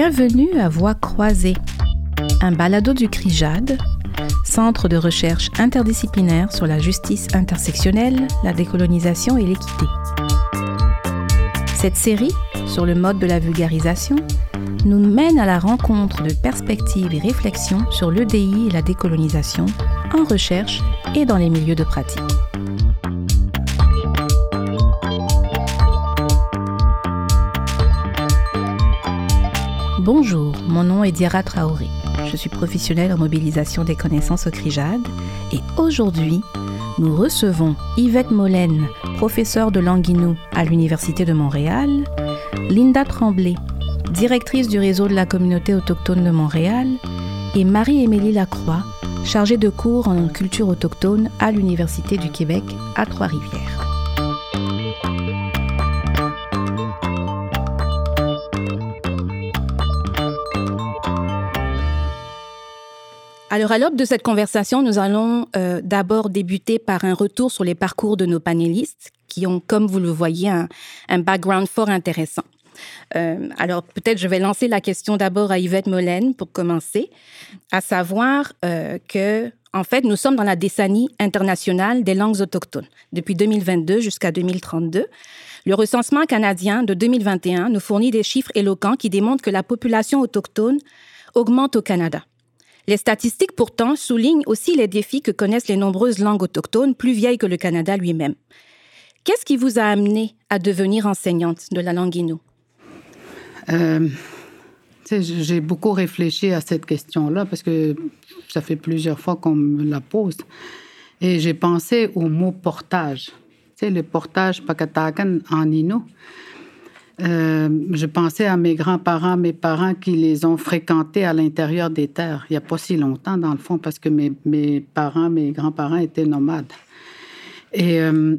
Bienvenue à Voix croisée, un balado du CRIJAD, Centre de recherche interdisciplinaire sur la justice intersectionnelle, la décolonisation et l'équité. Cette série, sur le mode de la vulgarisation, nous mène à la rencontre de perspectives et réflexions sur l'EDI et la décolonisation en recherche et dans les milieux de pratique. Bonjour, mon nom est Diara Traoré. Je suis professionnelle en mobilisation des connaissances au CRIJAD et aujourd'hui, nous recevons Yvette Molène, professeure de languinou à l'Université de Montréal, Linda Tremblay, directrice du réseau de la communauté autochtone de Montréal, et Marie-Émilie Lacroix, chargée de cours en culture autochtone à l'Université du Québec à Trois-Rivières. Alors, à l'aube de cette conversation, nous allons euh, d'abord débuter par un retour sur les parcours de nos panélistes qui ont, comme vous le voyez, un, background fort intéressant. Euh, alors, peut-être je vais lancer la question d'abord à Yvette Molène pour commencer, à savoir euh, que, en fait, nous sommes dans la décennie internationale des langues autochtones, depuis 2022 jusqu'à 2032. Le recensement canadien de 2021 nous fournit des chiffres éloquents qui démontrent que la population autochtone augmente au Canada. Les statistiques pourtant soulignent aussi les défis que connaissent les nombreuses langues autochtones plus vieilles que le Canada lui-même. Qu'est-ce qui vous a amené à devenir enseignante de la langue Innu? Euh, j'ai beaucoup réfléchi à cette question-là parce que ça fait plusieurs fois qu'on me la pose. Et j'ai pensé au mot portage. Tu le portage pakatakan en Innu. Euh, je pensais à mes grands-parents, mes parents qui les ont fréquentés à l'intérieur des terres, il n'y a pas si longtemps dans le fond, parce que mes, parents, mes grands-parents étaient nomades. Et euh,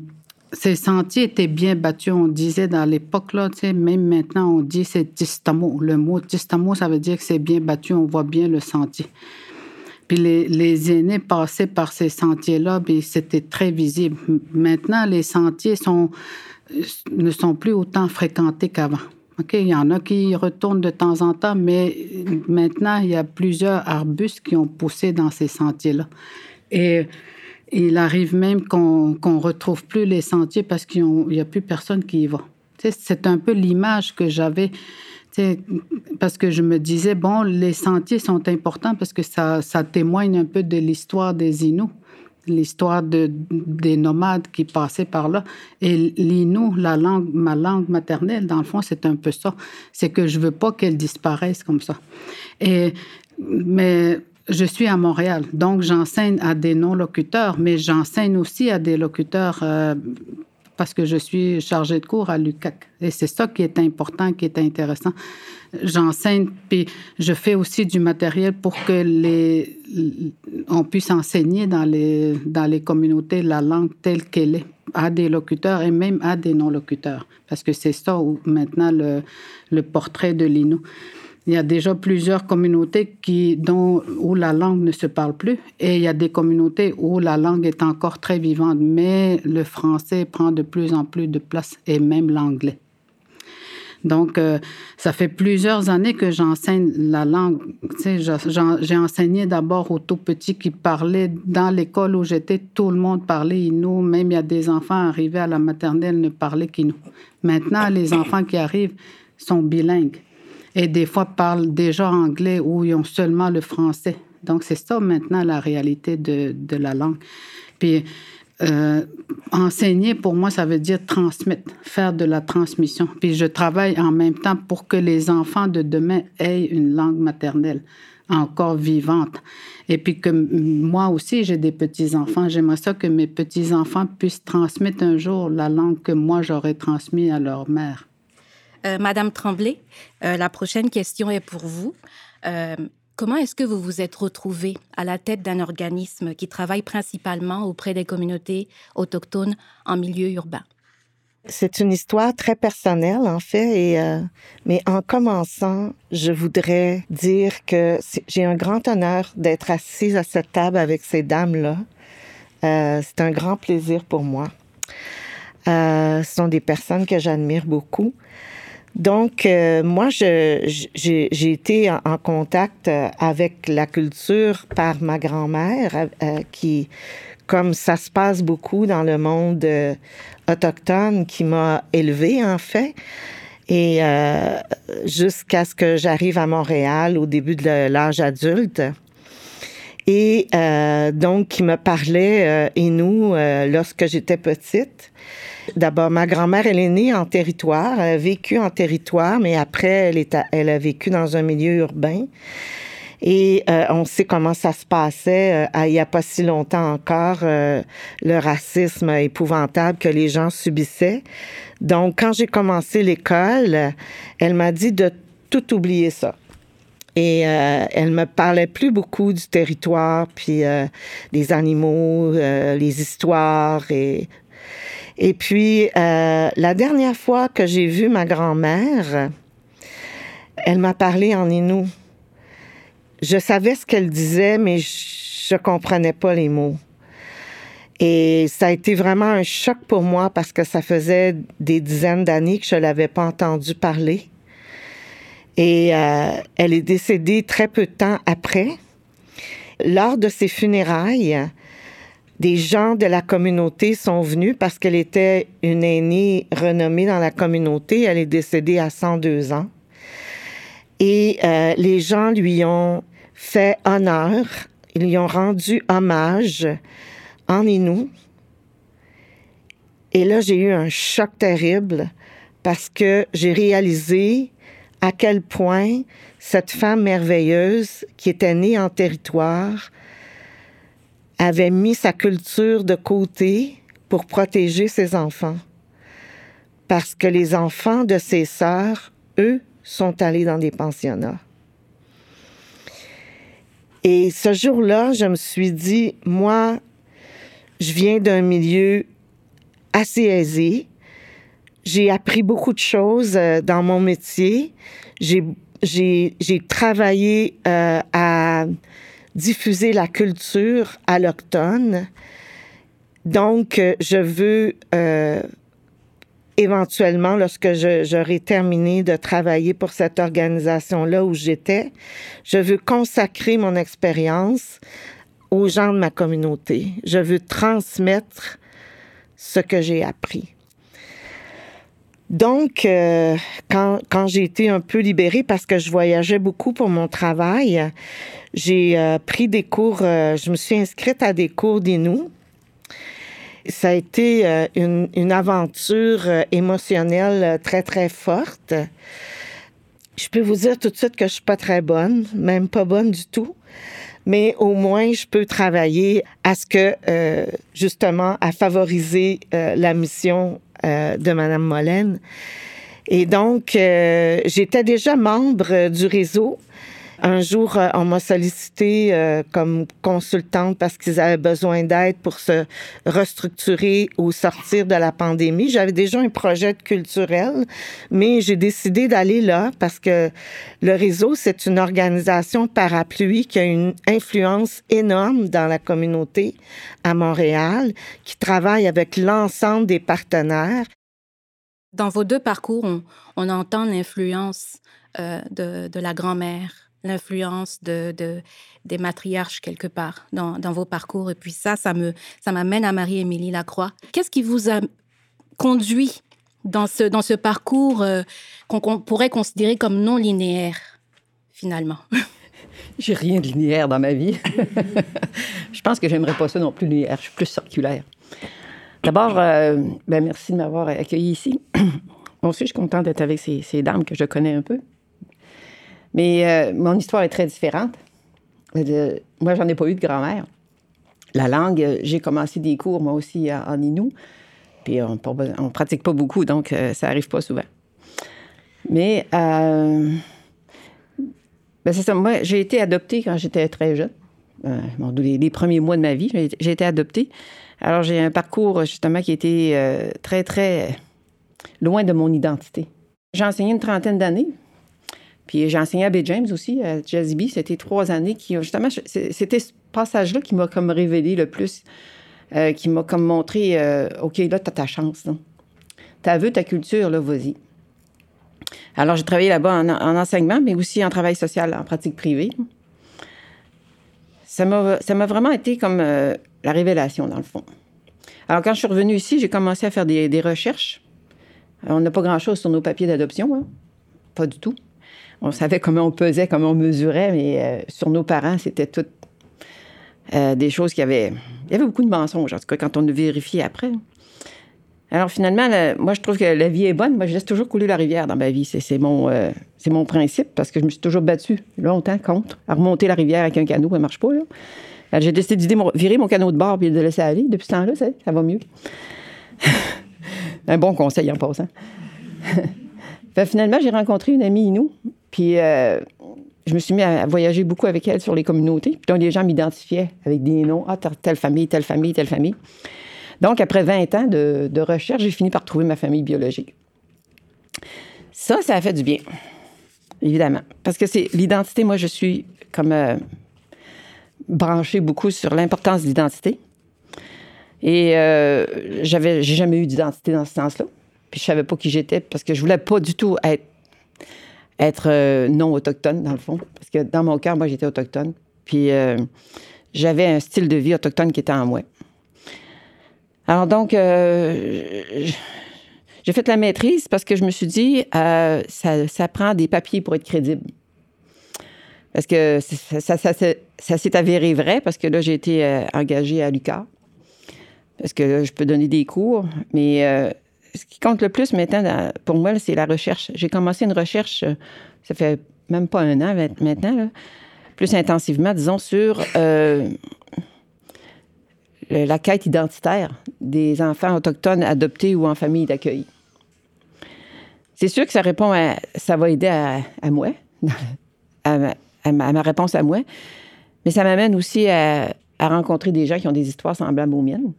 ces sentiers étaient bien battus. On disait dans l'époque, même maintenant, on dit c'est tistamo. Le mot tistamo, ça veut dire que c'est bien battu, on voit bien le sentier. Puis les, les aînés passaient par ces sentiers-là, puis c'était très visible. Maintenant, les sentiers sont ne sont plus autant fréquentés qu'avant. OK, il y en a qui retournent de temps en temps, mais maintenant, il y a plusieurs arbustes qui ont poussé dans ces sentiers-là. Et il arrive même qu'on ne retrouve plus les sentiers parce qu'il n'y a plus personne qui y va. C'est un peu l'image que j'avais, parce que je me disais, bon, les sentiers sont importants parce que ça, ça témoigne un peu de l'histoire des Inuits l'histoire de, des nomades qui passaient par là. Et l'inou, la langue, ma langue maternelle, dans le fond, c'est un peu ça. C'est que je veux pas qu'elle disparaisse comme ça. Et, mais je suis à Montréal, donc j'enseigne à des non-locuteurs, mais j'enseigne aussi à des locuteurs euh, parce que je suis chargée de cours à l'UCAC. Et c'est ça qui est important, qui est intéressant. J'enseigne, puis je fais aussi du matériel pour que les, on puisse enseigner dans les, dans les communautés la langue telle qu'elle est à des locuteurs et même à des non-locuteurs. Parce que c'est ça où, maintenant le, le portrait de l'Inou. Il y a déjà plusieurs communautés qui, dont, où la langue ne se parle plus et il y a des communautés où la langue est encore très vivante, mais le français prend de plus en plus de place et même l'anglais. Donc, euh, ça fait plusieurs années que j'enseigne la langue. Tu sais, j'ai enseigné d'abord aux tout petits qui parlaient dans l'école où j'étais. Tout le monde parlait Innu. Même il y a des enfants arrivés à la maternelle ne parlaient qu'Innu. Maintenant, les enfants qui arrivent sont bilingues et des fois parlent déjà anglais ou ils ont seulement le français. Donc, c'est ça maintenant la réalité de, de la langue. Puis, euh, enseigner, pour moi, ça veut dire transmettre, faire de la transmission. Puis je travaille en même temps pour que les enfants de demain aient une langue maternelle encore vivante. Et puis que moi aussi, j'ai des petits-enfants. J'aimerais ça que mes petits-enfants puissent transmettre un jour la langue que moi, j'aurais transmise à leur mère. Euh, Madame Tremblay, euh, la prochaine question est pour vous. Comment est-ce que vous vous êtes retrouvée à la tête d'un organisme qui travaille principalement auprès des communautés autochtones en milieu urbain? C'est une histoire très personnelle, en fait, euh, mais en commençant, je voudrais dire que j'ai un grand honneur d'être assise à cette table avec ces dames-là. Euh, c'est un grand plaisir pour moi. Euh, ce sont des personnes que j'admire beaucoup. Donc, euh, moi, j'ai été en, contact euh, avec la culture par ma grand-mère, euh, qui, comme ça se passe beaucoup dans le monde autochtone, qui m'a élevée, en fait. Et jusqu'à ce que j'arrive à Montréal au début de l'âge adulte. Et donc, qui me parlait, et nous, lorsque j'étais petite. D'abord, ma grand-mère, elle est née en territoire, elle a vécu en territoire, mais après, elle, elle a vécu dans un milieu urbain. Et euh, on sait comment ça se passait euh, il n'y a pas si longtemps encore, euh, le racisme épouvantable que les gens subissaient. Donc, quand j'ai commencé l'école, elle m'a dit de tout oublier ça. Et elle me parlait plus beaucoup du territoire, puis des animaux, les histoires et et puis, euh, la dernière fois que j'ai vu ma grand-mère, elle m'a parlé en Inou. Je savais ce qu'elle disait, mais je comprenais pas les mots. Et ça a été vraiment un choc pour moi parce que ça faisait des dizaines d'années que je l'avais pas entendu parler. Et euh, elle est décédée très peu de temps après. Lors de ses funérailles, des gens de la communauté sont venus parce qu'elle était une aînée renommée dans la communauté. Elle est décédée à 102 ans. Et euh, les gens lui ont fait honneur, ils lui ont rendu hommage en Inou. Et là, j'ai eu un choc terrible parce que j'ai réalisé à quel point cette femme merveilleuse qui était née en territoire avait mis sa culture de côté pour protéger ses enfants. Parce que les enfants de ses sœurs, eux, sont allés dans des pensionnats. Et ce jour-là, je me suis dit, moi, je viens d'un milieu assez aisé. J'ai appris beaucoup de choses euh, dans mon métier. J'ai travaillé euh, à diffuser la culture alloctone. Donc, euh, je veux euh, éventuellement, lorsque j'aurai terminé de travailler pour cette organisation-là où j'étais, je veux consacrer mon expérience aux gens de ma communauté. Je veux transmettre ce que j'ai appris. Donc, euh, quand, j'ai été un peu libérée parce que je voyageais beaucoup pour mon travail, j'ai euh, pris des cours, euh, je me suis inscrite à des cours d'Inou. Ça a été une, une, aventure émotionnelle très, très forte. Je peux vous dire tout de suite que je suis pas très bonne, même pas bonne du tout mais au moins je peux travailler à ce que justement à favoriser la mission euh, de Madame Molène. Et donc, euh, j'étais déjà membre du réseau. Un jour, euh, on m'a sollicité comme consultante parce qu'ils avaient besoin d'aide pour se restructurer ou sortir de la pandémie. J'avais déjà un projet culturel, mais j'ai décidé d'aller là parce que le réseau, c'est une organisation parapluie qui a une influence énorme dans la communauté à Montréal, qui travaille avec l'ensemble des partenaires. Dans vos deux parcours, on, entend l'influence euh, de, la grand-mère, l'influence de, des matriarches quelque part dans, vos parcours. Et puis ça, ça me ça m'amène à Marie-Émilie Lacroix. Qu'est-ce qui vous a conduit dans ce, dans ce parcours euh, qu'on pourrait considérer comme non linéaire, finalement? J'ai rien de linéaire dans ma vie. je pense que j'aimerais pas ça non plus linéaire. Je suis plus circulaire. D'abord, euh, ben merci de m'avoir accueilli ici. Moi aussi, je suis contente d'être avec ces, ces, dames que je connais un peu. Mais euh, mon histoire est très différente. Euh, moi, j'en ai pas eu de grand-mère. La langue, j'ai commencé des cours, moi aussi, en, Inou. Puis on ne pratique pas beaucoup, donc ça arrive pas souvent. Mais ben c'est ça. Moi, j'ai été adoptée quand j'étais très jeune. les, les, premiers mois de ma vie, j'ai été adoptée. Alors, j'ai un parcours, justement, qui était euh, très, très loin de mon identité. J'ai enseigné une trentaine d'années. Puis j'ai enseigné à Bay James aussi, à Jazzy C'était trois années qui, justement, c'était ce passage-là qui m'a comme révélé le plus, euh, qui m'a comme montré, euh, OK, là, t'as ta chance. T'as vu ta culture, là, vas-y. Alors, j'ai travaillé là-bas en, enseignement, mais aussi en travail social, en pratique privée. Ça m'a vraiment été comme euh, la révélation, dans le fond. Alors, quand je suis revenue ici, j'ai commencé à faire des, recherches. on n'a pas grand-chose sur nos papiers d'adoption, hein? pas du tout. On savait comment on pesait, comment on mesurait, mais euh, sur nos parents, c'était tout euh, des choses qui avaient... Il y avait beaucoup de mensonges, en tout cas, quand on le vérifiait après. Alors finalement, moi, je trouve que la vie est bonne. Moi, je laisse toujours couler la rivière dans ma vie. C'est mon, euh, mon principe parce que je me suis toujours battue longtemps contre à remonter la rivière avec un canot. Ça marche pas. J'ai décidé de virer mon canot de bord et de laisser aller. Depuis ce temps-là, ça, va mieux. un bon conseil en passant. finalement, j'ai rencontré une amie nous, puis euh, je me suis mis à voyager beaucoup avec elle sur les communautés. Puis donc, les gens m'identifiaient avec des noms. Ah, telle famille, telle famille, telle famille. Donc, après 20 ans de, recherche, j'ai fini par trouver ma famille biologique. Ça, ça a fait du bien, évidemment. Parce que c'est l'identité, moi, je suis comme euh, branchée beaucoup sur l'importance de l'identité. Et euh, j'avais, j'ai jamais eu d'identité dans ce sens-là. Puis je savais pas qui j'étais parce que je voulais pas du tout être, être euh, non autochtone, dans le fond. Parce que dans mon cœur, moi, j'étais autochtone. Puis euh, j'avais un style de vie autochtone qui était en moi. Alors donc, euh, j'ai fait la maîtrise parce que je me suis dit, ça, ça, prend des papiers pour être crédible. Parce que ça, s'est avéré vrai parce que là, j'ai été engagée à l'UQAR. Parce que là, je peux donner des cours, mais ce qui compte le plus maintenant, pour moi, c'est la recherche. J'ai commencé une recherche, euh, ça fait même pas un an maintenant, plus intensivement, disons, sur euh, la quête identitaire des enfants autochtones adoptés ou en famille d'accueil. C'est sûr que ça répond à, ça va aider à, moi, à ma, réponse à moi, mais ça m'amène aussi à, rencontrer des gens qui ont des histoires semblables aux miennes.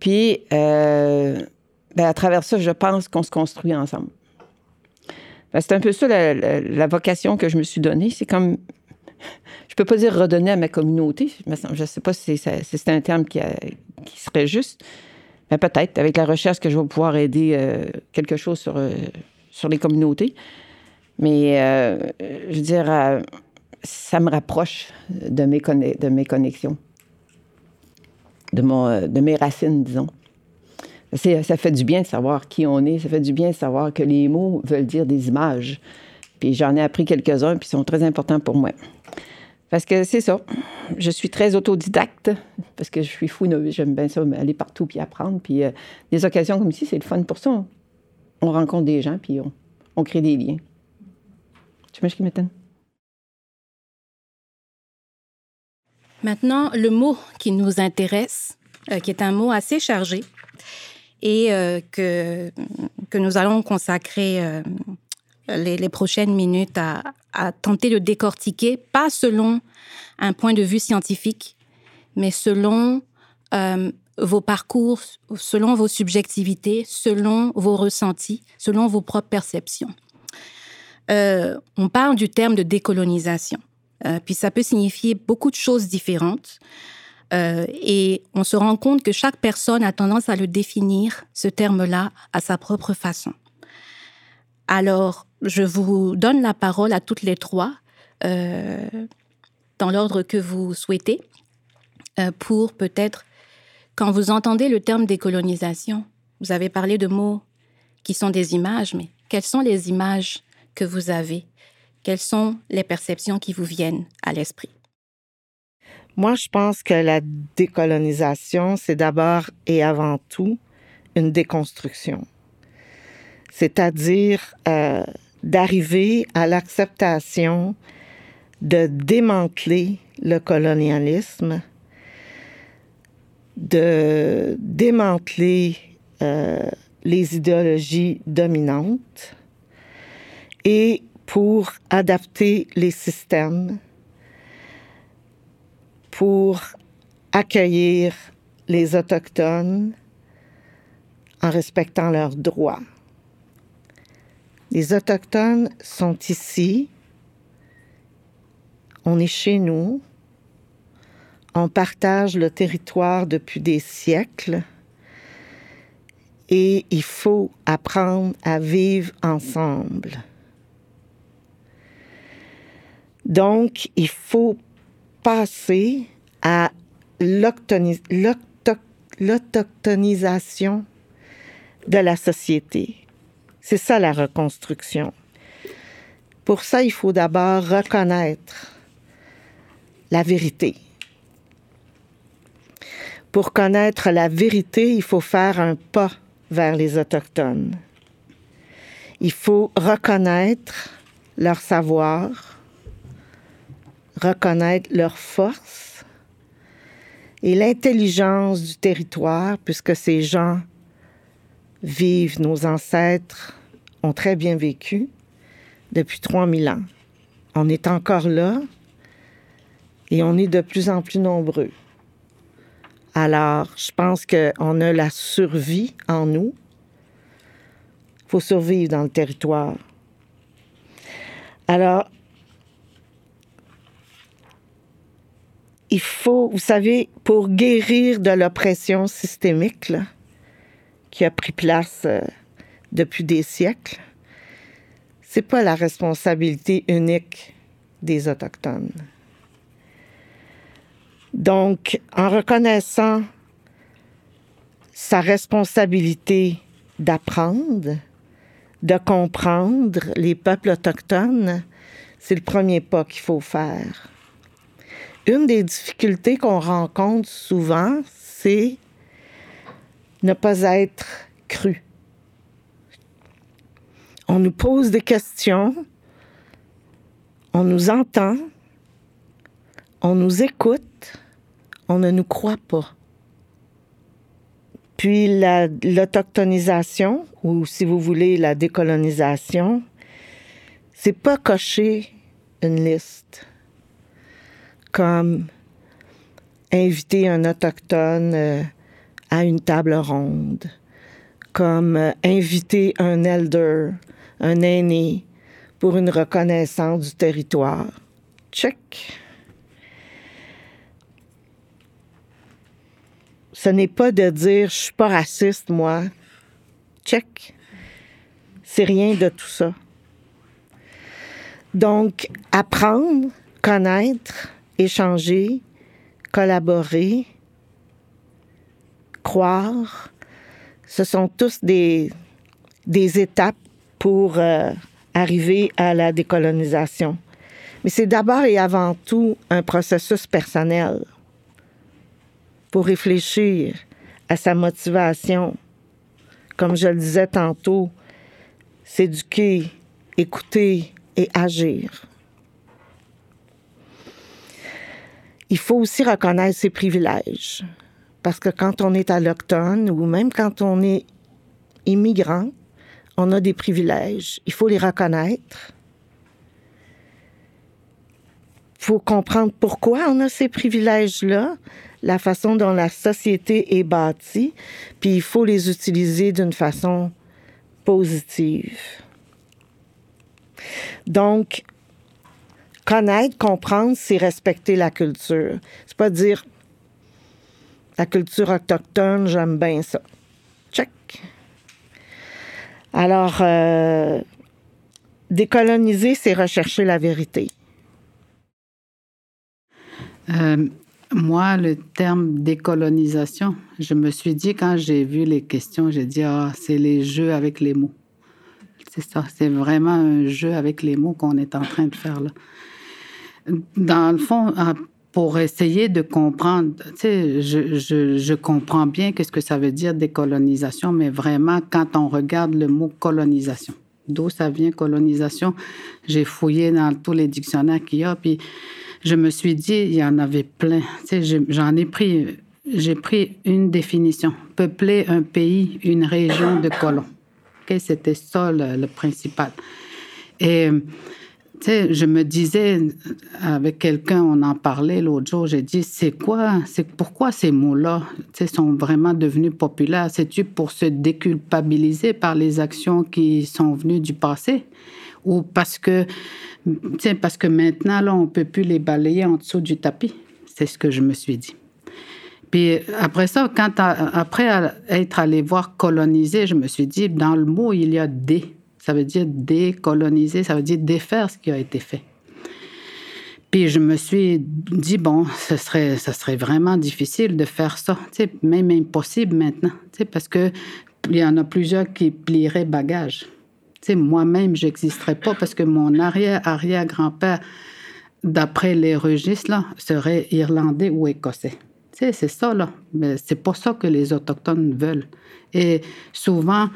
Puis, euh, ben, à travers ça, je pense qu'on se construit ensemble. Ben, c'est un peu ça la, vocation que je me suis donnée. C'est comme, je peux pas dire redonner à ma communauté. Je ne sais pas si c'est un terme qui, serait juste. Mais peut-être, avec la recherche, que je vais pouvoir aider euh, quelque chose sur, euh, sur les communautés. Mais, euh, je veux dire, ça me rapproche de mes, de mes connexions, de, mon, de mes racines, disons ça fait du bien de savoir qui on est. Ça fait du bien de savoir que les mots veulent dire des images. Puis j'en ai appris quelques-uns, puis ils sont très importants pour moi. Parce que c'est ça. Je suis très autodidacte, parce que je suis fou, j'aime bien ça, aller partout puis apprendre. Puis euh, des occasions comme ici, c'est le fun pour ça. On, rencontre des gens, puis on, crée des liens. Tu ce qui m'étonne? Maintenant, le mot qui nous intéresse, euh, qui est un mot assez chargé, et euh, que, nous allons consacrer euh, les, prochaines minutes à, tenter de décortiquer, pas selon un point de vue scientifique, mais selon euh, vos parcours, selon vos subjectivités, selon vos ressentis, selon vos propres perceptions. on parle du terme de décolonisation, puis ça peut signifier beaucoup de choses différentes. Euh, et on se rend compte que chaque personne a tendance à le définir, ce terme-là, à sa propre façon. Alors, je vous donne la parole à toutes les trois, euh, dans l'ordre que vous souhaitez, euh, pour peut-être, quand vous entendez le terme décolonisation, vous avez parlé de mots qui sont des images, mais quelles sont les images que vous avez? Quelles sont les perceptions qui vous viennent à l'esprit? Moi, je pense que la décolonisation, c'est d'abord et avant tout une déconstruction. C'est-à-dire euh, d'arriver à l'acceptation de démanteler le colonialisme, de démanteler euh, les idéologies dominantes et pour adapter les systèmes pour accueillir les Autochtones en respectant leurs droits. Les Autochtones sont ici, on est chez nous, on partage le territoire depuis des siècles et il faut apprendre à vivre ensemble. Donc, il faut passer à l'autochtonisation de la société. C'est ça la reconstruction. Pour ça, il faut d'abord reconnaître la vérité. Pour connaître la vérité, il faut faire un pas vers les Autochtones. Il faut reconnaître leur savoir, reconnaître leur force et l'intelligence du territoire, puisque ces gens vivent, nos ancêtres ont très bien vécu depuis 3000 ans. On est encore là et on est de plus en plus nombreux. Alors, je pense qu'on a la survie en nous. Il faut survivre dans le territoire. Alors, il faut, vous savez, pour guérir de l'oppression systémique qui a pris place euh, depuis des siècles, c'est pas la responsabilité unique des Autochtones. Donc, en reconnaissant sa responsabilité d'apprendre, de comprendre les peuples autochtones, c'est le premier pas qu'il faut faire. Une des difficultés qu'on rencontre souvent, c'est ne pas être cru. On nous pose des questions, on nous entend, on nous écoute, on ne nous croit pas. Puis l'autochtonisation, ou si vous voulez la décolonisation, c'est pas cocher une liste comme inviter un autochtone euh, à une table ronde, comme euh, inviter un elder, un aîné, pour une reconnaissance du territoire. Check. Ce n'est pas de dire je suis pas raciste, moi. Check. C'est rien de tout ça. Donc, apprendre, connaître, échanger, collaborer, croire, ce sont tous des, des étapes pour euh, arriver à la décolonisation. Mais c'est d'abord et avant tout un processus personnel pour réfléchir à sa motivation. Comme je le disais tantôt, s'éduquer, écouter et agir. Il faut aussi reconnaître ses privilèges. Parce que quand on est alloctone ou même quand on est immigrant, on a des privilèges. Il faut les reconnaître. Il faut comprendre pourquoi on a ces privilèges-là, la façon dont la société est bâtie, puis il faut les utiliser d'une façon positive. Donc, connaître, comprendre, c'est respecter la culture. C'est pas dire la culture autochtone, j'aime bien ça. Check. Alors, euh, décoloniser, c'est rechercher la vérité. Euh, moi, le terme décolonisation, je me suis dit quand j'ai vu les questions, j'ai dit, ah, c'est les jeux avec les mots. C'est ça, c'est vraiment un jeu avec les mots qu'on est en train de faire là dans le fond, ah, pour essayer de comprendre, tu sais, je, comprends bien qu'est-ce que ça veut dire décolonisation, mais vraiment, quand on regarde le mot colonisation, d'où ça vient colonisation, j'ai fouillé dans tous les dictionnaires qu'il y a, puis je me suis dit, il y en avait plein. Tu sais, j'en ai pris, j'ai pris une définition, peupler un pays, une région de colons. Okay? C'était ça le, le principal. Et je me disais, avec quelqu'un, on en parlait l'autre jour, j'ai dit, c'est quoi, c'est pourquoi ces mots-là, sont vraiment devenus populaires? C'est-tu pour se déculpabiliser par les actions qui sont venues du passé? Ou parce que, parce que maintenant, là, on peut plus les balayer en dessous du tapis? C'est ce que je me suis dit. Puis après ça, quand après être allé voir coloniser, je me suis dit, dans le mot, il y a dé. Ça veut dire décoloniser, ça veut dire défaire ce qui a été fait. Puis je me suis dit, bon, ce serait, ce serait vraiment difficile de faire ça, même impossible maintenant, parce que il y en a plusieurs qui plieraient bagage. Moi-même, je n'existerais pas parce que mon arrière-arrière-grand-père, d'après les registres, là, serait irlandais ou écossais. C'est ça, là. Mais c'est pas ça que les Autochtones veulent. Et souvent,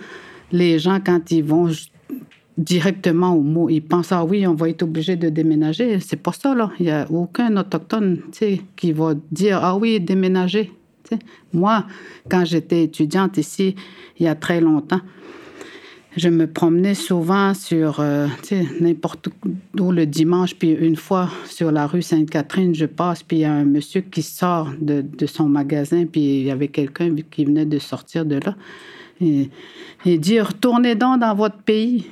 les gens, quand ils vont directement au mot. Ils pensent, ah oui, on va être obligé de déménager. C'est pas ça, là. Il n'y a aucun autochtone qui va dire, ah oui, déménager. Moi, quand j'étais étudiante ici, il y a très longtemps, je me promenais souvent sur euh, n'importe où le dimanche, puis une fois sur la rue Sainte-Catherine, je passe, puis il y a un monsieur qui sort de, son magasin, puis il y avait quelqu'un qui venait de sortir de là. Et il dit Retournez donc dans votre pays.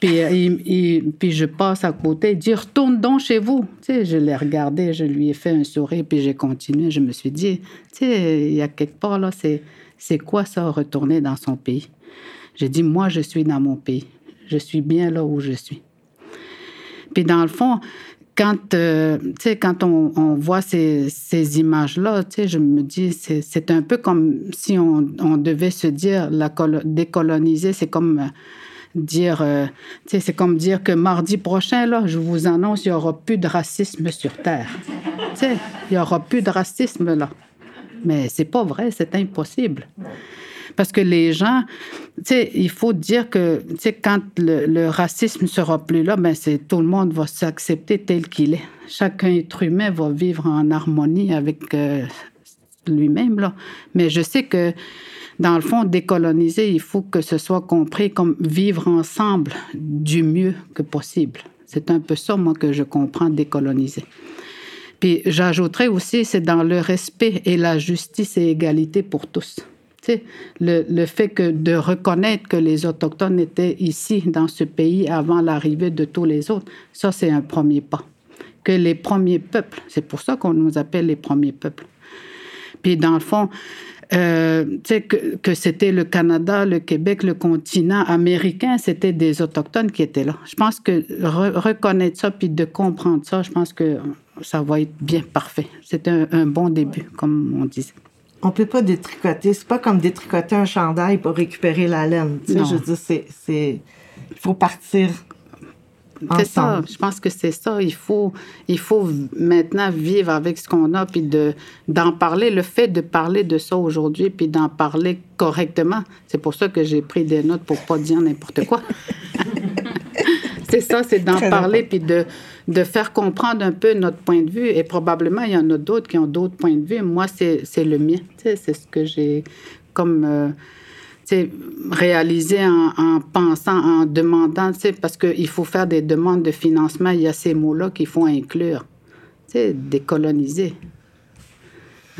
Puis, euh, puis je passe à côté, il dit Retourne donc chez vous. Tu sais, je l'ai regardé, je lui ai fait un sourire, puis j'ai continué. Je me suis dit Tu sais, il y a quelque part là, c'est, c'est quoi ça, retourner dans son pays? J'ai dit Moi, je suis dans mon pays. Je suis bien là où je suis. Puis dans le fond, quand, euh, quand on, voit ces, ces images-là, je me dis, c'est un peu comme si on, on devait se dire, la décoloniser, c'est comme euh, dire, euh, c'est comme dire que mardi prochain, là, je vous annonce, il n'y aura plus de racisme sur Terre. il n'y aura plus de racisme là. Mais c'est pas vrai, c'est impossible. Parce que les gens, il faut dire que, quand le, racisme sera plus là, ben tout le monde va s'accepter tel qu'il est. Chaque être humain va vivre en harmonie avec euh, lui-même. Mais je sais que, dans le fond, décoloniser, il faut que ce soit compris comme vivre ensemble du mieux que possible. C'est un peu ça, moi, que je comprends décoloniser. Puis j'ajouterais aussi, c'est dans le respect et la justice et égalité pour tous le, le, fait que de reconnaître que les Autochtones étaient ici, dans ce pays, avant l'arrivée de tous les autres, ça, c'est un premier pas. Que les premiers peuples, c'est pour ça qu'on nous appelle les premiers peuples. Puis, dans le fond, euh, que, que c'était le Canada, le Québec, le continent américain, c'était des Autochtones qui étaient là. Je pense que reconnaître ça, puis de comprendre ça, je pense que ça va être bien parfait. C'est un, un bon début, comme on disait on peut pas détricoter. C'est pas comme détricoter un chandail pour récupérer la laine. Tu sais, je veux dire, c'est, c'est, il faut partir. C'est ça. Je pense que c'est ça. Il faut, il faut maintenant vivre avec ce qu'on a, puis de, d'en parler. Le fait de parler de ça aujourd'hui, puis d'en parler correctement, c'est pour ça que j'ai pris des notes pour pas dire n'importe quoi. c'est ça, c'est d'en parler, puis de, de faire comprendre un peu notre point de vue. Et probablement, il y en a d'autres qui ont d'autres points de vue. Moi, c'est le mien. C'est ce que j'ai comme euh, réalisé en, en, pensant, en demandant, parce qu'il faut faire des demandes de financement. Il y a ces mots-là qu'il faut inclure. Décoloniser,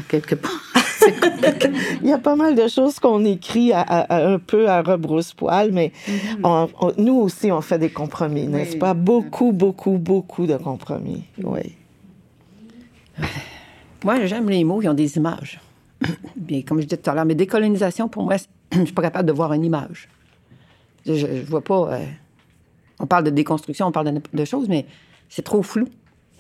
quelque part. Il y a pas mal de choses qu'on écrit un peu à rebrousse-poil, mais mm-hmm. nous aussi, on fait des compromis, n'est-ce pas? Beaucoup, beaucoup, beaucoup de compromis. Oui. Moi, j'aime les mots qui ont des images. Bien, comme je disais tout à l'heure, mais décolonisation, pour moi, je suis pas capable de voir une image. Je ne vois pas. Euh, on parle de déconstruction, on parle de, choses, mais c'est trop flou,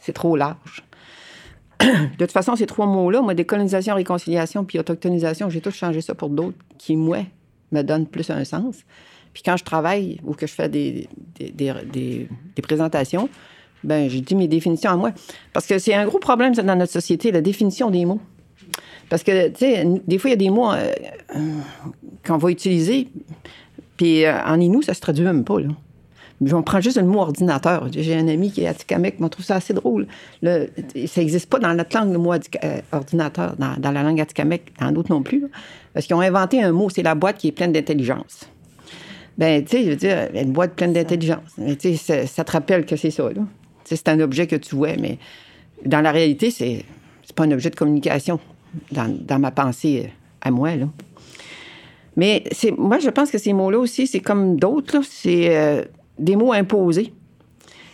c'est trop large. de toute façon, ces trois mots-là, moi, décolonisation, réconciliation, puis autochtonisation, j'ai tout changé ça pour d'autres qui, moi, me donnent plus un sens. Puis quand je travaille ou que je fais des, des, présentations, ben j'ai dit mes définitions à moi. Parce que c'est un gros problème dans notre société, la définition des mots. Parce que, tu sais, des fois, il y a des mots euh, euh, qu'on va utiliser, puis euh, en Inou, ça se traduit même pas, là. On prend juste le mot ordinateur. J'ai un ami qui est Atikamek, m'a trouvé ça assez drôle. ça n'existe pas dans notre langue, le mot ordinateur, dans, la langue Atikamek, dans d'autres non plus. parce qu'ils ont inventé un mot, c'est la boîte qui est pleine d'intelligence. Ben, tu sais, je veux dire, une boîte pleine d'intelligence. tu sais, ça, te rappelle que c'est ça, là. C'est un objet que tu vois, mais dans la réalité, c'est pas un objet de communication dans, ma pensée euh, à moi, là. Mais moi, je pense que ces mots-là aussi, c'est comme d'autres, c'est euh, des mots imposés.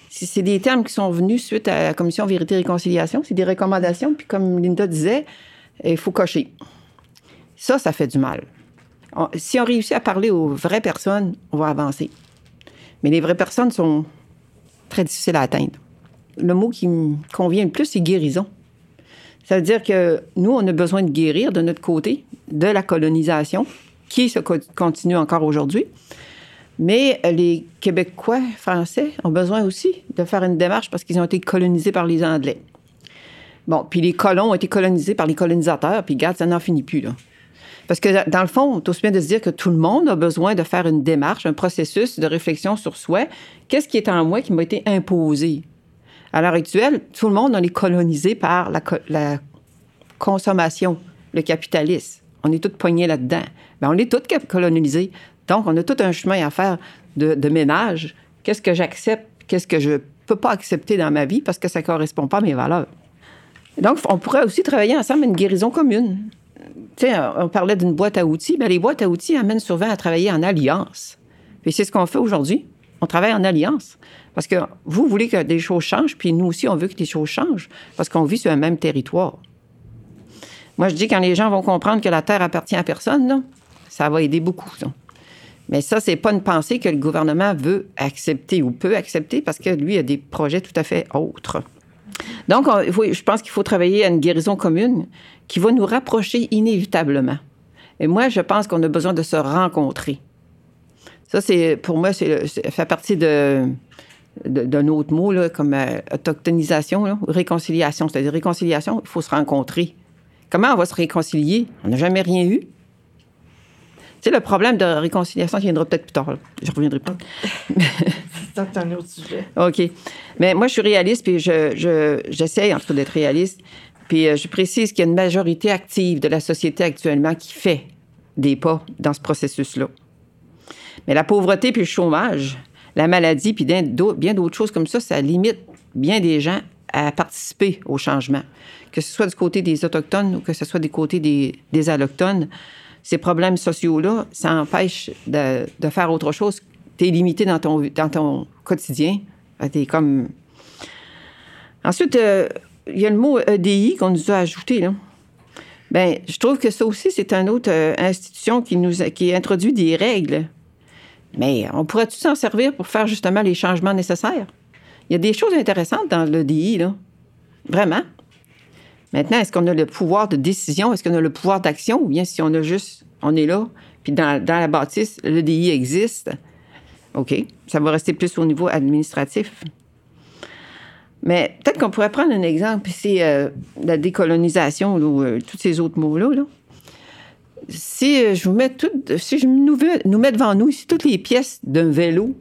C'est des termes qui sont venus suite à la commission Vérité et Réconciliation. C'est des recommandations. Puis comme Linda disait, il faut cocher. Ça, ça fait du mal. Si on réussit à parler aux vraies personnes, on va avancer. Mais les vraies personnes sont très difficiles à atteindre. Le mot qui me convient le plus, c'est guérison. Ça veut dire que nous, on a besoin de guérir de notre côté de la colonisation, qui se co- continue encore aujourd'hui. Mais les Québécois français ont besoin aussi de faire une démarche parce qu'ils ont été colonisés par les Anglais. Bon, puis les colons ont été colonisés par les colonisateurs, puis regarde, ça n'en finit plus, là. Parce que dans le fond, c'est aussi bien de se dire que tout le monde a besoin de faire une démarche, un processus de réflexion sur soi. Qu'est-ce qui est en moi qui m'a été imposé? À l'heure actuelle, tout le monde, on est colonisé par la, co- la consommation, le capitalisme. On est tous poignés là-dedans. Ben, on est tous colonisés. Donc, on a tout un chemin à faire de, ménage. Qu'est-ce que j'accepte? Qu'est-ce que je peux pas accepter dans ma vie parce que ça correspond pas à mes valeurs? Donc, on pourrait aussi travailler ensemble une guérison commune. Tu sais, on parlait d'une boîte à outils. Bien, les boîtes à outils amènent souvent à travailler en alliance. Puis c'est ce qu'on fait aujourd'hui. On travaille en alliance. Parce que vous voulez que des choses changent, puis nous aussi, on veut que des choses changent, parce qu'on vit sur un même territoire. Moi, je dis quand les gens vont comprendre que la Terre appartient à personne, ça va aider beaucoup. Mais ça, c'est pas une pensée que le gouvernement veut accepter ou peut accepter, parce que lui a des projets tout à fait autres. Donc, je pense qu'il faut travailler à une guérison commune qui va nous rapprocher inévitablement. Et moi, je pense qu'on a besoin de se rencontrer. Ça, c'est pour moi, c'est fait partie de- d'un autre mot, là, comme euh, autochtonisation, là, réconciliation. C'est-à-dire, réconciliation, il faut se rencontrer. Comment on va se réconcilier? On n'a jamais rien eu. Tu sais, le problème de réconciliation qui viendra peut-être plus tard. là. Je reviendrai pas. C'est un autre sujet. OK. Mais moi, je suis réaliste, puis je, je, j'essaie, en tout cas, d'être réaliste. Puis euh, je précise qu'il y a une majorité active de la société actuellement qui fait des pas dans ce processus-là. Mais la pauvreté puis le chômage, la maladie, puis bien d'autres, choses comme ça, ça limite bien des gens à participer au changement. Que ce soit du côté des Autochtones ou que ce soit du côté des, Allochtones, ces problèmes sociaux-là, ça empêche de, faire autre chose. Tu es limité dans ton, dans ton quotidien. Tu es comme. Ensuite, euh, il y a le mot EDI qu'on nous a ajouté. Bien, je trouve que ça aussi, c'est une autre euh, institution qui nous qui introduit des règles. Mais on pourrait-tu s'en servir pour faire justement les changements nécessaires? Il y a des choses intéressantes dans l'EDI, là. Vraiment. Maintenant, est-ce qu'on a le pouvoir de décision? Est-ce qu'on a le pouvoir d'action? Ou bien si on a juste, on est là, puis dans, la bâtisse, l'EDI existe, OK, ça va rester plus au niveau administratif. Mais peut-être qu'on pourrait prendre un exemple, c'est euh, la décolonisation, ou euh, tous ces autres mots-là. là. Si je vous mets tout, si je nous, nous mets devant nous ici toutes les pièces d'un vélo,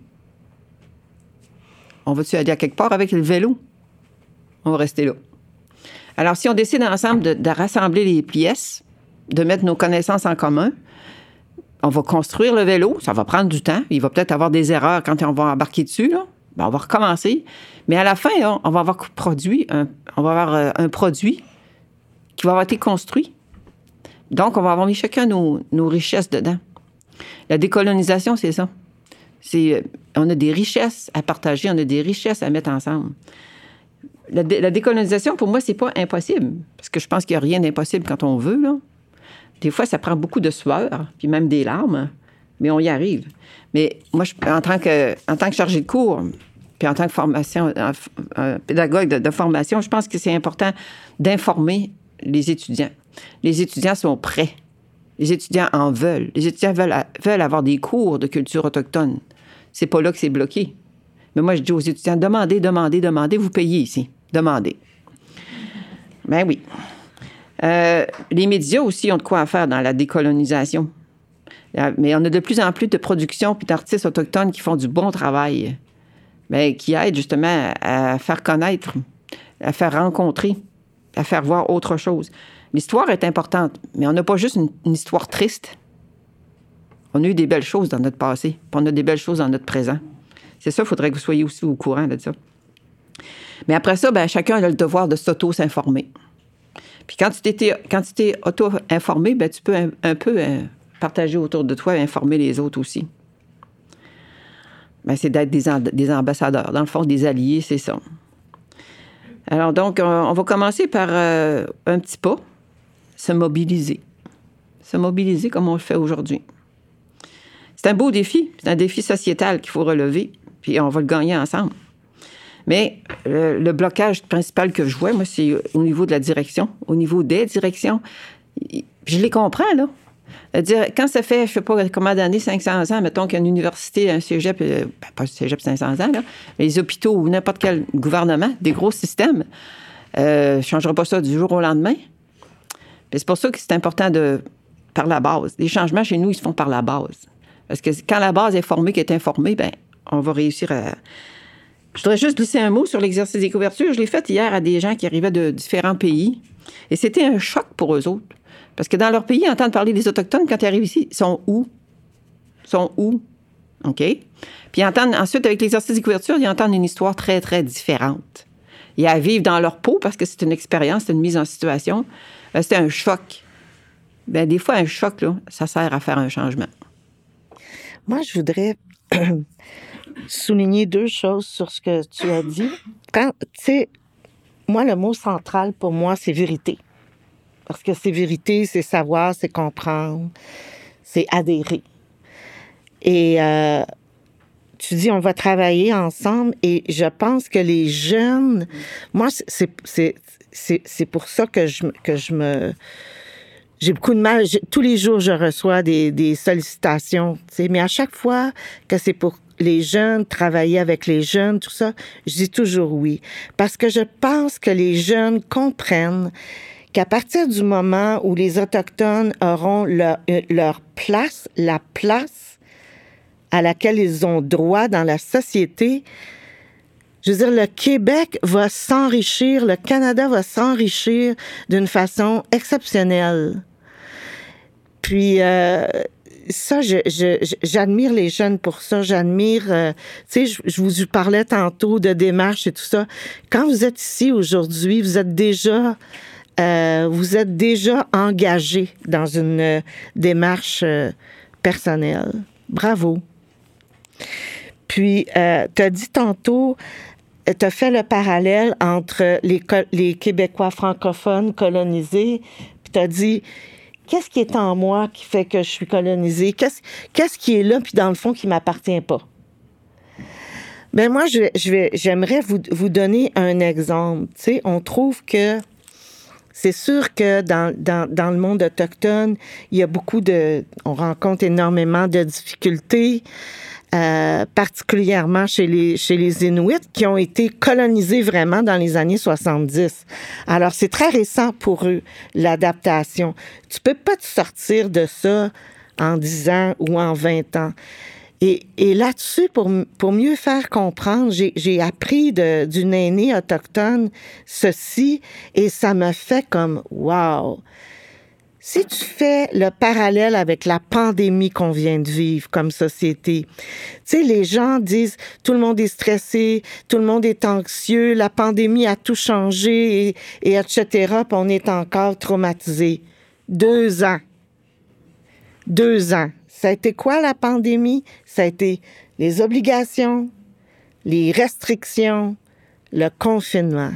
on va-tu aller à quelque part avec le vélo? On va rester là. Alors, si on décide ensemble de, rassembler les pièces, de mettre nos connaissances en commun, on va construire le vélo, ça va prendre du temps, il va peut-être avoir des erreurs quand on va embarquer dessus. Ben, on va recommencer. Mais à la fin, on va avoir produit on va avoir euh, un produit qui va avoir été construit. Donc, on va avoir mis chacun nos, richesses dedans. La décolonisation, c'est ça. C'est, euh, on a des richesses à partager, on a des richesses à mettre ensemble. La, dé- la décolonisation, pour moi, c'est pas impossible. Parce que je pense qu'il n'y a rien d'impossible quand on veut. Des fois, ça prend beaucoup de sueur, puis même des larmes, mais on y arrive. Mais moi, en, tant que, en chargé de cours, puis en tant que formation, euh, euh, pédagogue de, de formation, je pense que c'est important d'informer les étudiants. Les étudiants sont prêts. Les étudiants en veulent. Les étudiants veulent, avoir des cours de culture autochtone. C'est pas là que c'est bloqué. Mais moi, je dis aux étudiants, demandez, demandez, demandez, vous payez ici. Demandez. Ben oui. Euh, les médias aussi ont de quoi faire dans la décolonisation. Euh, Mais on a de plus en plus de productions puis d'artistes autochtones qui font du bon travail, mais qui aident justement à faire connaître, à faire rencontrer, à faire voir autre chose. L'histoire est importante, mais on n'a pas juste une, histoire triste. On a eu des belles choses dans notre passé, puis on a des belles choses dans notre présent. C'est ça, il faudrait que vous soyez aussi au courant de ça. Mais après ça, ben, chacun a le devoir de s'auto-s'informer. Puis quand tu t'es, auto-informé, ben, tu peux un, peu euh, partager autour de toi et informer les autres aussi. Ben, c'est d'être des, des ambassadeurs. Dans le fond, des alliés, c'est ça. Alors donc, on, on va commencer par euh, un petit pas. Se mobiliser. Se mobiliser comme on le fait aujourd'hui. C'est un beau défi, c'est un défi sociétal qu'il faut relever, puis on va le gagner ensemble. Mais le, blocage principal que je vois, moi, c'est au niveau de la direction, au niveau des directions. Je les comprends, là. Dire, quand ça fait, je ne sais pas combien d'années, 500 ans, mettons qu'il y a une université, un cégep, euh, ben, pas un cégep 500 ans, là, les hôpitaux ou n'importe quel gouvernement, des gros systèmes, euh, ne changerai pas ça du jour au lendemain. C'est pour ça que c'est important de, par la base. Les changements chez nous, ils se font par la base. Parce que quand la base est formée, qui est informée, ben, on va réussir à. Je voudrais juste glisser un mot sur l'exercice des couvertures. Je l'ai fait hier à des gens qui arrivaient de différents pays. Et c'était un choc pour eux autres. Parce que dans leur pays, entendre parler des Autochtones, quand ils arrivent ici, ils sont où? Ils sont où? OK? Puis entendent, ensuite, avec l'exercice des couvertures, ils entendent une histoire très, très différente. Ils à vivre dans leur peau parce que c'est une expérience, c'est une mise en situation. Euh, c'est un choc. Bien, des fois, un choc, là, ça sert à faire un changement. Moi, je voudrais souligner deux choses sur ce que tu as dit. Quand, tu sais, moi, le mot central pour moi, c'est vérité. Parce que c'est vérité, c'est savoir, c'est comprendre, c'est adhérer. Et euh, tu dis, on va travailler ensemble et je pense que les jeunes, moi, c'est pour ça que je, que je me... J'ai beaucoup de mal. tous les jours, je reçois des, des sollicitations, mais à chaque fois que c'est pour les jeunes, travailler avec les jeunes, tout ça, je dis toujours oui. Parce que je pense que les jeunes comprennent qu'à partir du moment où les Autochtones auront leur, leur place, la place à laquelle ils ont droit dans la société, je veux dire, le Québec va s'enrichir, le Canada va s'enrichir d'une façon exceptionnelle. Puis, euh, ça, j'admire les jeunes pour ça. J'admire, euh, tu sais, je, vous parlais tantôt de démarche et tout ça. Quand vous êtes ici aujourd'hui, vous êtes déjà, euh, vous êtes déjà engagé dans une démarche personnelle. Bravo. Puis, tu as dit tantôt, tu as fait le parallèle entre les, Québécois francophones colonisés, puis tu as dit, qu'est-ce qui est en moi qui fait que je suis colonisée? Qu'est-ce, qui est là, puis dans le fond, qui m'appartient pas? Ben moi, je, j'aimerais vous, vous donner un exemple. Tu on trouve que c'est sûr que dans, dans, dans, le monde autochtone, il y a beaucoup de... On rencontre énormément de difficultés. Euh, particulièrement chez les, chez les Inuits, qui ont été colonisés vraiment dans les années 70. Alors, c'est très récent pour eux, l'adaptation. Tu peux pas te sortir de ça en 10 ans ou en 20 ans. Et, et là-dessus, pour, pour mieux faire comprendre, j'ai appris d'une aînée autochtone ceci et ça me fait comme, wow! Si tu fais le parallèle avec la pandémie qu'on vient de vivre comme société, tu sais, les gens disent tout le monde est stressé, tout le monde est anxieux, la pandémie a tout changé et, et etc. Puis on est encore traumatisé. Deux ans. Deux ans. Ça a été quoi la pandémie? Ça a été les obligations, les restrictions, le confinement.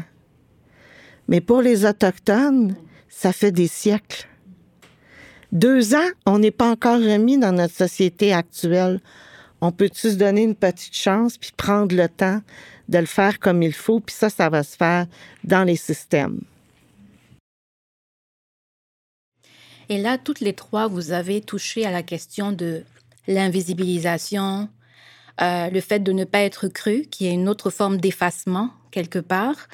Mais pour les Autochtones, ça fait des siècles. Deux ans, on n'est pas encore remis dans notre société actuelle. On peut-tu se donner une petite chance puis prendre le temps de le faire comme il faut, puis ça, ça va se faire dans les systèmes. Et là, toutes les trois, vous avez touché à la question de l'invisibilisation, euh, le fait de ne pas être cru, qui est une autre forme d'effacement quelque part,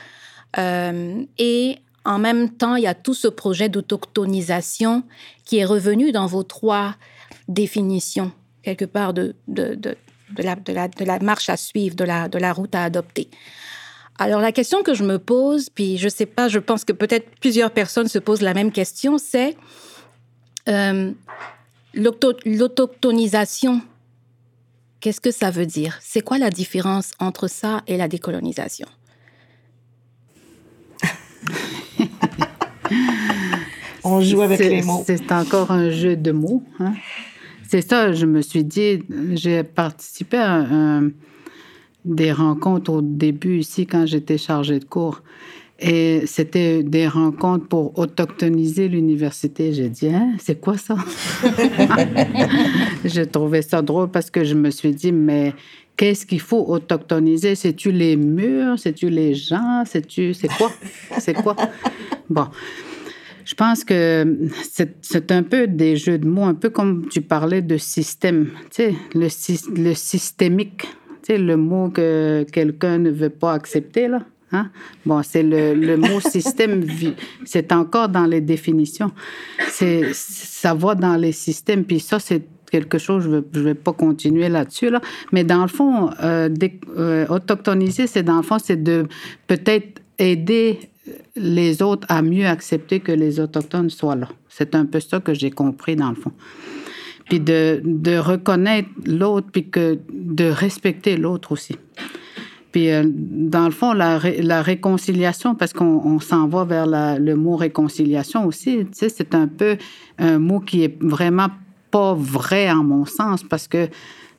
euh, et en même temps, il y a tout ce projet d'autochtonisation qui est revenu dans vos trois définitions, quelque part, de, de, de, la, marche à suivre, de la, de la route à adopter. Alors la question que je me pose, puis je ne sais pas, je pense que peut-être plusieurs personnes se posent la même question, c'est euh, l'autochtonisation. Qu'est-ce que ça veut dire? C'est quoi la différence entre ça et la décolonisation? On joue avec les mots. C'est encore un jeu de mots. Hein. C'est ça, je me suis dit, j'ai participé à des rencontres au début ici quand j'étais chargée de cours. Et c'était des rencontres pour autochtoniser l'université. J'ai dit, hein, c'est quoi ça? J'ai trouvé ça drôle parce que je me suis dit, mais qu'est-ce qu'il faut autochtoniser? C'est-tu les murs? C'est-tu les gens? C'est-tu, c'est quoi? C'est quoi? Bon. Je pense que c'est un peu des jeux de mots, un peu comme tu parlais de système, tu sais, le, le systémique, tu sais, le mot que quelqu'un ne veut pas accepter, là. Hein? Bon, c'est le, le, mot système, c'est encore dans les définitions. C'est, ça va dans les systèmes, puis ça, c'est quelque chose, je ne vais, pas continuer là-dessus, là. mais dans le fond, euh, euh, autochtoniser, c'est dans le fond, c'est de peut-être aider les autres à mieux accepter que les Autochtones soient là. C'est un peu ça que j'ai compris dans le fond. Puis de, de reconnaître l'autre, puis que de respecter l'autre aussi. Puis, euh, dans le fond, la, la réconciliation, parce qu'on s'en va vers le mot réconciliation aussi, tu sais, c'est un peu un mot qui est vraiment pas vrai en mon sens, parce que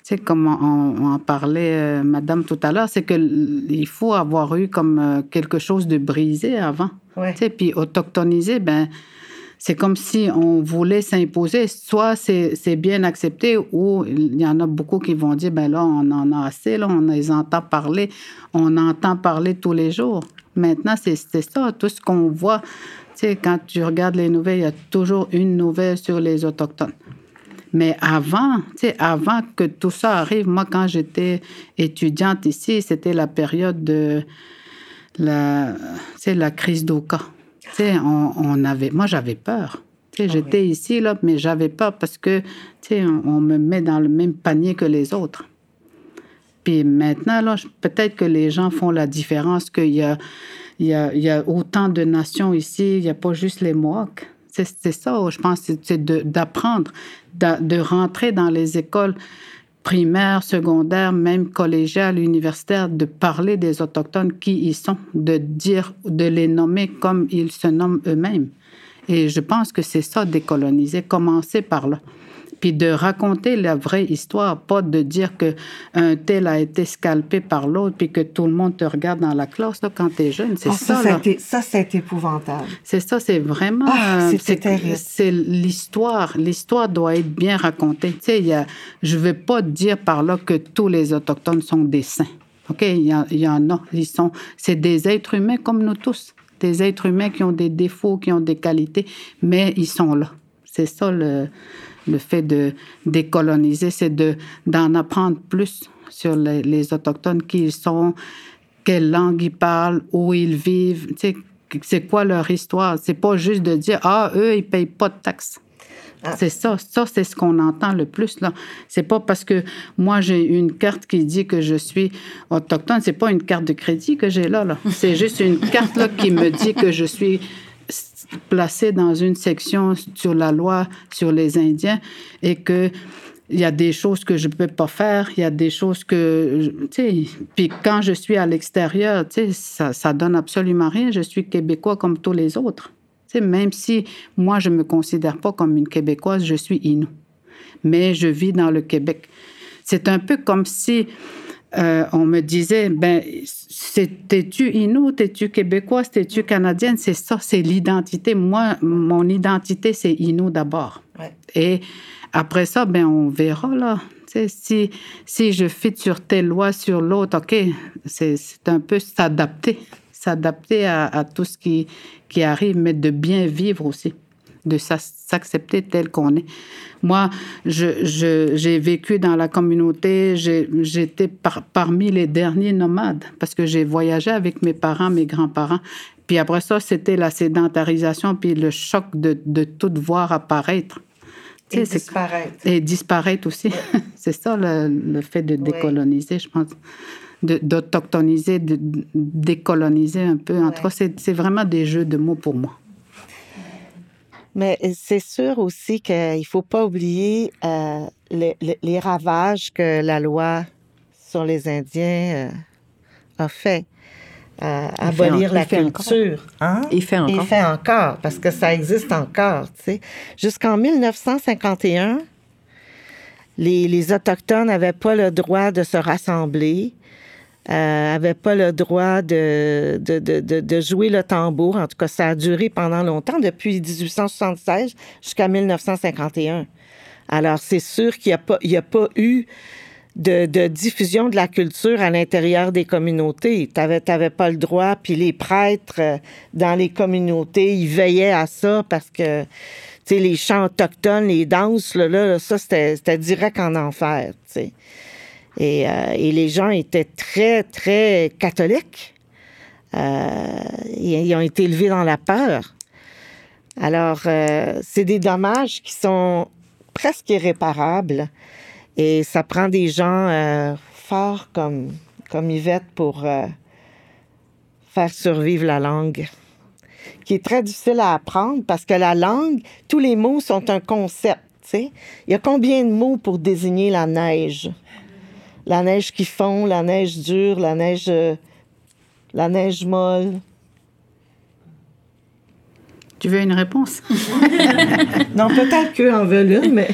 sais, comme on, en parlait, euh, Madame, tout à l'heure, c'est qu'il faut avoir eu comme euh, quelque chose de brisé avant. Ouais. Tu sais, puis autochtonisé, ben, c'est comme si on voulait s'imposer. Soit c'est bien accepté, ou il y en a beaucoup qui vont dire, ben là, on en a assez, là, on les entend parler, on entend parler tous les jours. Maintenant, c'est ça, tout ce qu'on voit. Tu sais, quand tu regardes les nouvelles, il y a toujours une nouvelle sur les Autochtones. Mais avant, avant que tout ça arrive, moi, quand j'étais étudiante ici, c'était la période de la, la crise d'Oka. On, on, avait, moi, j'avais peur. Ah j'étais ici, là, mais j'avais peur parce que, sais, on, me met dans le même panier que les autres. Puis maintenant, peut-être que les gens font la différence, qu'il y a, il y, a, il y a autant de nations ici, il n'y a pas juste les Mohawks. C'est ça, je pense, c'est d'apprendre, de, rentrer dans les écoles primaires, secondaires, même collégiales, universitaires, de parler des Autochtones qui y sont, de dire, de les nommer comme ils se nomment eux-mêmes. Et je pense que c'est ça, décoloniser, commencer par là puis de raconter la vraie histoire, pas de dire que un tel a été scalpé par l'autre, puis que tout le monde te regarde dans la classe là, quand tu es jeune. C'est oh, ça. Ça, ça c'est épouvantable. C'est ça, c'est vraiment. Ah, c'est l'histoire. L'histoire doit être bien racontée. Tu sais, y a, je veux pas dire par là que tous les Autochtones sont des saints. OK? Il y, y, en a. Ils sont. C'est des êtres humains comme nous tous. Des êtres humains qui ont des défauts, qui ont des qualités, mais ils sont là. C'est ça le le fait de décoloniser, c'est de, d'en apprendre plus sur les, Autochtones, qui ils sont, quelle langue ils parlent, où ils vivent, tu sais, c'est quoi leur histoire. C'est pas juste de dire, ah, eux, ils payent pas de taxes. Ah. C'est ça, ça c'est ce qu'on entend le plus là. C'est pas parce que moi j'ai une carte qui dit que je suis autochtone, c'est pas une carte de crédit que j'ai là là. C'est juste une carte là qui me dit que je suis placé dans une section sur la loi sur les Indiens et que il y a des choses que je peux pas faire, il y a des choses que, tu sais, puis quand je suis à l'extérieur, tu sais, ça, ça donne absolument rien. Je suis québécois comme tous les autres. Tu sais, même si moi, je me considère pas comme une québécoise, je suis inou. Mais je vis dans le Québec. C'est un peu comme si euh, on me disait, ben, t'es-tu Inou, t'es-tu québécoise, t'es-tu canadienne? C'est ça, c'est l'identité. Moi, mon identité, c'est Inou d'abord. Et après ça, ben, on verra, là. si, si je fit sur telle loi, sur l'autre, OK, c'est un peu s'adapter. S'adapter à, à, tout ce qui, qui arrive, mais de bien vivre aussi de s'accepter tel qu'on est. Moi, j'ai je, vécu dans la communauté, j'étais parmi les derniers nomades parce que j'ai voyagé avec mes parents, mes grands-parents. Puis après ça, c'était la sédentarisation, puis le choc de, de tout voir apparaître. Et disparaître. Et disparaître aussi. c'est ça le, fait de décoloniser, je pense. D'autochtoniser, de, décoloniser un peu. En tout cas, c'est vraiment des jeux de mots pour moi. Mais c'est sûr aussi qu'il ne faut pas oublier euh, les, les, ravages que la loi sur les Indiens euh, a fait. Euh, abolir la culture. Hein? Il fait encore. Il fait encore, parce que ça existe encore. Tu sais. Jusqu'en 1951, les, les Autochtones n'avaient pas le droit de se rassembler. N'avaient pas le droit de, de, de, de, jouer le tambour. En tout cas, ça a duré pendant longtemps, depuis 1876 jusqu'à 1951. Alors, c'est sûr qu'il n'y a, pas, a pas eu de, de, diffusion de la culture à l'intérieur des communautés. Tu n'avais pas le droit, puis les prêtres euh, dans les communautés, ils veillaient à ça parce que, tu sais, les chants autochtones, les danses, là, là ça, c'était direct en enfer, tu sais. Et, euh, et, les gens étaient très, très catholiques. Euh, ils, ont été élevés dans la peur. Alors, euh, c'est des dommages qui sont presque irréparables. Et ça prend des gens forts comme, comme Yvette pour faire survivre la langue, qui est très difficile à apprendre parce que la langue, tous les mots sont un concept. sais. Il y a combien de mots pour désigner la neige? La neige qui fond, la neige dure, la neige, euh, la neige molle. Tu veux une réponse? non, peut-être qu'eux en veulent une, mais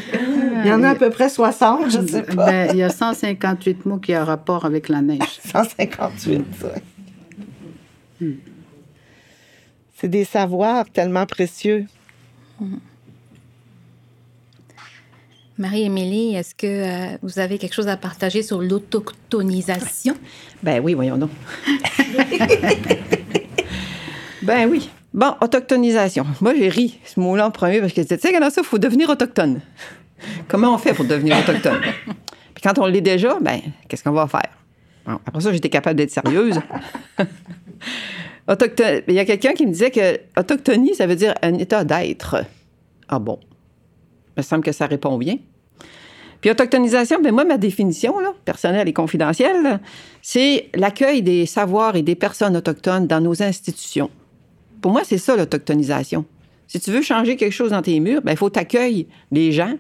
il y en a à peu près 60, je ne sais pas. Ben, il y a 158 mots qui ont rapport avec la neige. 158, oui. C'est des savoirs tellement précieux. Marie-Émilie, est-ce que euh, vous avez quelque chose à partager sur l'autochtonisation? Ben oui, voyons donc. ben oui. Bon, autochtonisation. Moi, j'ai ri ce mot-là en premier parce que tu sais, ça, il faut devenir autochtone. Comment on fait pour devenir autochtone? Puis quand on l'est déjà, ben, qu'est-ce qu'on va faire? Après ça, j'étais capable d'être sérieuse. Autochtone... Il y a quelqu'un qui me disait que autochtonie, ça veut dire un état d'être. Ah bon? Il me semble que ça répond bien. Puis autochtonisation, ben moi, ma définition, là, personnelle et confidentielle, c'est l'accueil des savoirs et des personnes autochtones dans nos institutions. Pour moi, c'est ça l'autochtonisation. Si tu veux changer quelque chose dans tes murs, ben, il faut t'accueillir les gens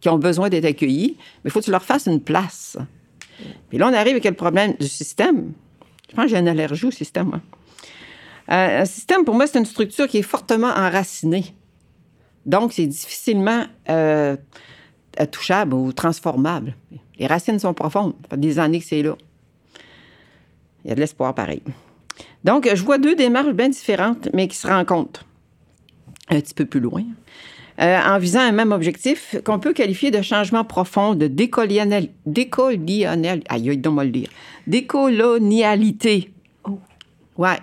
qui ont besoin d'être accueillis, mais il faut que tu leur fasses une place. Puis là, on arrive avec le problème du système. Je pense que j'ai une allergie au système. Euh, un système, pour moi, c'est une structure qui est fortement enracinée. Donc, c'est difficilement euh, touchable ou transformable. Les racines sont profondes. Ça fait des années que c'est là. Il y a de l'espoir pareil. Donc, je vois deux démarches bien différentes, mais qui se rencontrent un petit peu plus loin. Euh, en visant un même objectif qu'on peut qualifier de changement profond, de décolonial, décolonial, aïe, le dire, décolonialité. Oh. Ouais.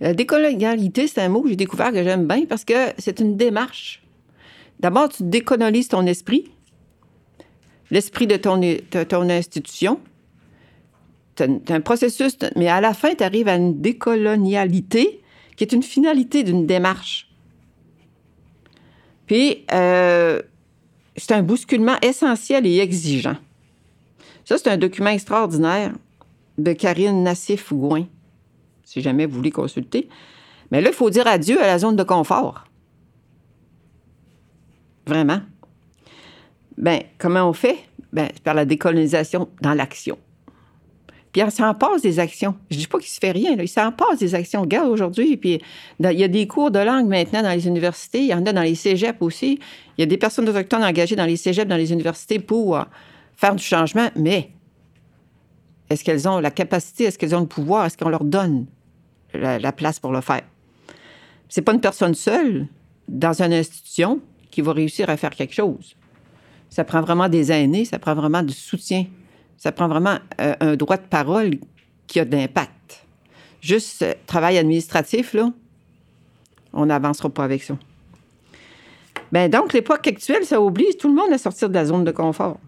La décolonialité, c'est un mot que j'ai découvert que j'aime bien parce que c'est une démarche. D'abord, tu décolonises ton esprit, l'esprit de ton, ton institution. C'est un processus, mais à la fin, tu arrives à une décolonialité qui est une finalité d'une démarche. Puis, euh, c'est un bousculement essentiel et exigeant. Ça, c'est un document extraordinaire de Karine Nassif-Gouin, si jamais vous voulez consulter. Mais là, il faut dire adieu à la zone de confort. Vraiment. Bien, comment on fait? Bien, par la décolonisation dans l'action. Puis ça en passe des actions. Je dis pas qu'il se fait rien, là. il s'en passe des actions. Regarde aujourd'hui, puis il y a des cours de langue maintenant dans les universités, il y en a dans les cégeps aussi. Il y a des personnes autochtones engagées dans les cégeps, dans les universités pour euh, faire du changement, mais est-ce qu'elles ont la capacité, est-ce qu'elles ont le pouvoir, est-ce qu'on leur donne la, place pour le faire? C'est pas une personne seule dans une institution qui va réussir à faire quelque chose. Ça prend vraiment des aînés, ça prend vraiment du soutien ça prend vraiment euh, un droit de parole qui a d'impact. Juste euh, travail administratif, là, on n'avancera pas avec ça. Bien, donc, l'époque actuelle, ça oblige tout le monde à sortir de la zone de confort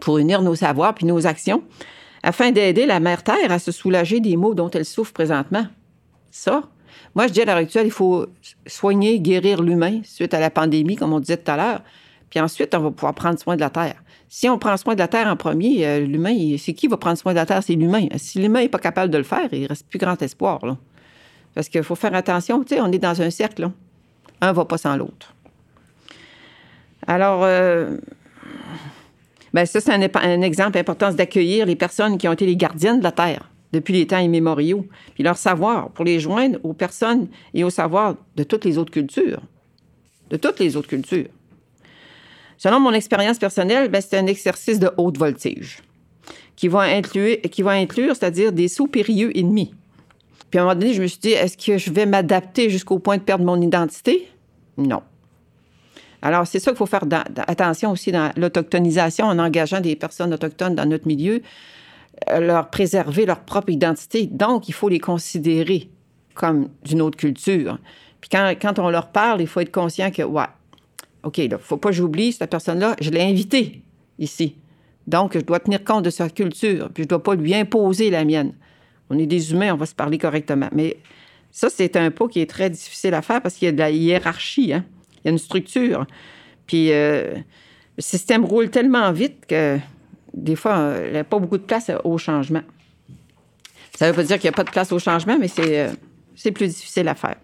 pour unir nos savoirs puis nos actions afin d'aider la mère Terre à se soulager des maux dont elle souffre présentement. Ça, moi, je dis à l'heure actuelle, il faut soigner, guérir l'humain suite à la pandémie, comme on disait tout à l'heure. Puis ensuite, on va pouvoir prendre soin de la Terre. Si on prend soin de la Terre en premier, euh, l'humain, c'est qui va prendre soin de la Terre? C'est l'humain. Si l'humain n'est pas capable de le faire, il ne reste plus grand espoir. Là. Parce qu'il faut faire attention, tu sais, on est dans un cercle. Un ne va pas sans l'autre. Alors, euh, ben ça, c'est un, exemple important d'accueillir les personnes qui ont été les gardiennes de la Terre depuis les temps immémoriaux, puis leur savoir pour les joindre aux personnes et au savoir de toutes les autres cultures. De toutes les autres cultures. Selon mon expérience personnelle, ben, c'est un exercice de haute voltige qui vont inclure, qui vont inclure c'est-à-dire des sauts périlleux ennemis. Puis à un moment donné, je me suis dit, est-ce que je vais m'adapter jusqu'au point de perdre mon identité? Non. Alors, c'est ça qu'il faut faire attention aussi dans l'autochtonisation en engageant des personnes autochtones dans notre milieu, euh, leur préserver leur propre identité. Donc, il faut les considérer comme d'une autre culture. Puis quand, on leur parle, il faut être conscient que, ouais, OK, il ne faut pas que j'oublie cette personne-là, je l'ai invitée ici. Donc, je dois tenir compte de sa culture, puis je ne dois pas lui imposer la mienne. On est des humains, on va se parler correctement. Mais ça, c'est un pas qui est très difficile à faire parce qu'il y a de la hiérarchie, hein? il y a une structure. Puis euh, le système roule tellement vite que des fois, il n'y a pas beaucoup de place au changement. Ça ne veut pas dire qu'il n'y a pas de place au changement, mais euh, c'est plus difficile à faire.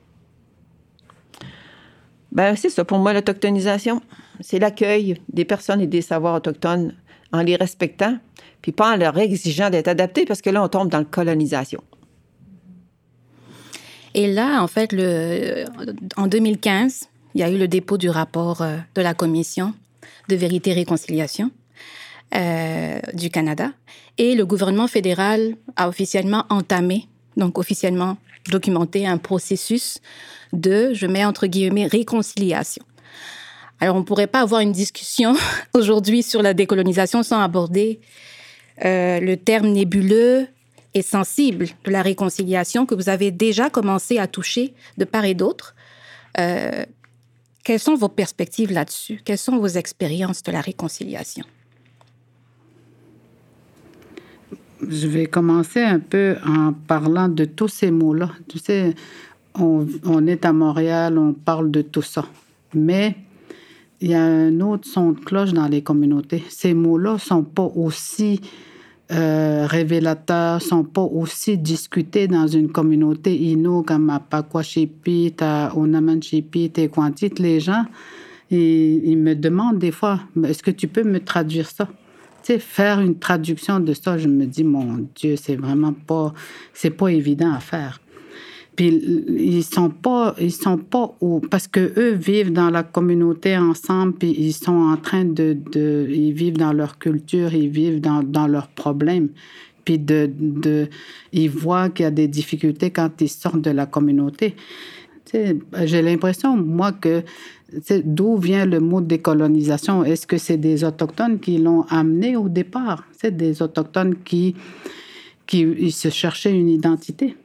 Ben, c'est ça pour moi, l'autochtonisation. C'est l'accueil des personnes et des savoirs autochtones en les respectant, puis pas en leur exigeant d'être adaptés, parce que là, on tombe dans la colonisation. Et là, en fait, le, en 2015, il y a eu le dépôt du rapport euh, de la Commission de vérité et réconciliation euh, du Canada. Et le gouvernement fédéral a officiellement entamé, donc officiellement documenté un processus de, je mets entre guillemets, réconciliation. Alors, on ne pourrait pas avoir une discussion aujourd'hui sur la décolonisation sans aborder euh, le terme nébuleux et sensible de la réconciliation que vous avez déjà commencé à toucher de part et d'autre. Euh, quelles sont vos perspectives là-dessus? Quelles sont vos expériences de la réconciliation? Je vais commencer un peu en parlant de tous ces mots-là. Tu sais, on, est à Montréal, on parle de tout ça. Mais il y a un autre son de cloche dans les communautés. Ces mots-là sont pas aussi euh, révélateurs, sont pas aussi discutés dans une communauté ino comme à Pakwashipit, à Onamanchipit et Kwantit. Les gens, ils, me demandent des fois, est-ce que tu peux me traduire ça? Tu faire une traduction de ça, je me dis, mon Dieu, c'est vraiment pas, c'est pas évident à faire. Puis ils sont pas, ils sont pas où, parce que eux vivent dans la communauté ensemble, puis ils sont en train de, ils vivent dans leur culture, ils vivent dans, leurs problèmes. Puis de, ils voient qu'il y a des difficultés quand ils sortent de la communauté. J'ai l'impression, moi, que d'où vient le mot décolonisation? Est-ce que c'est des Autochtones qui l'ont amené au départ? C'est des Autochtones qui, qui se cherchaient une identité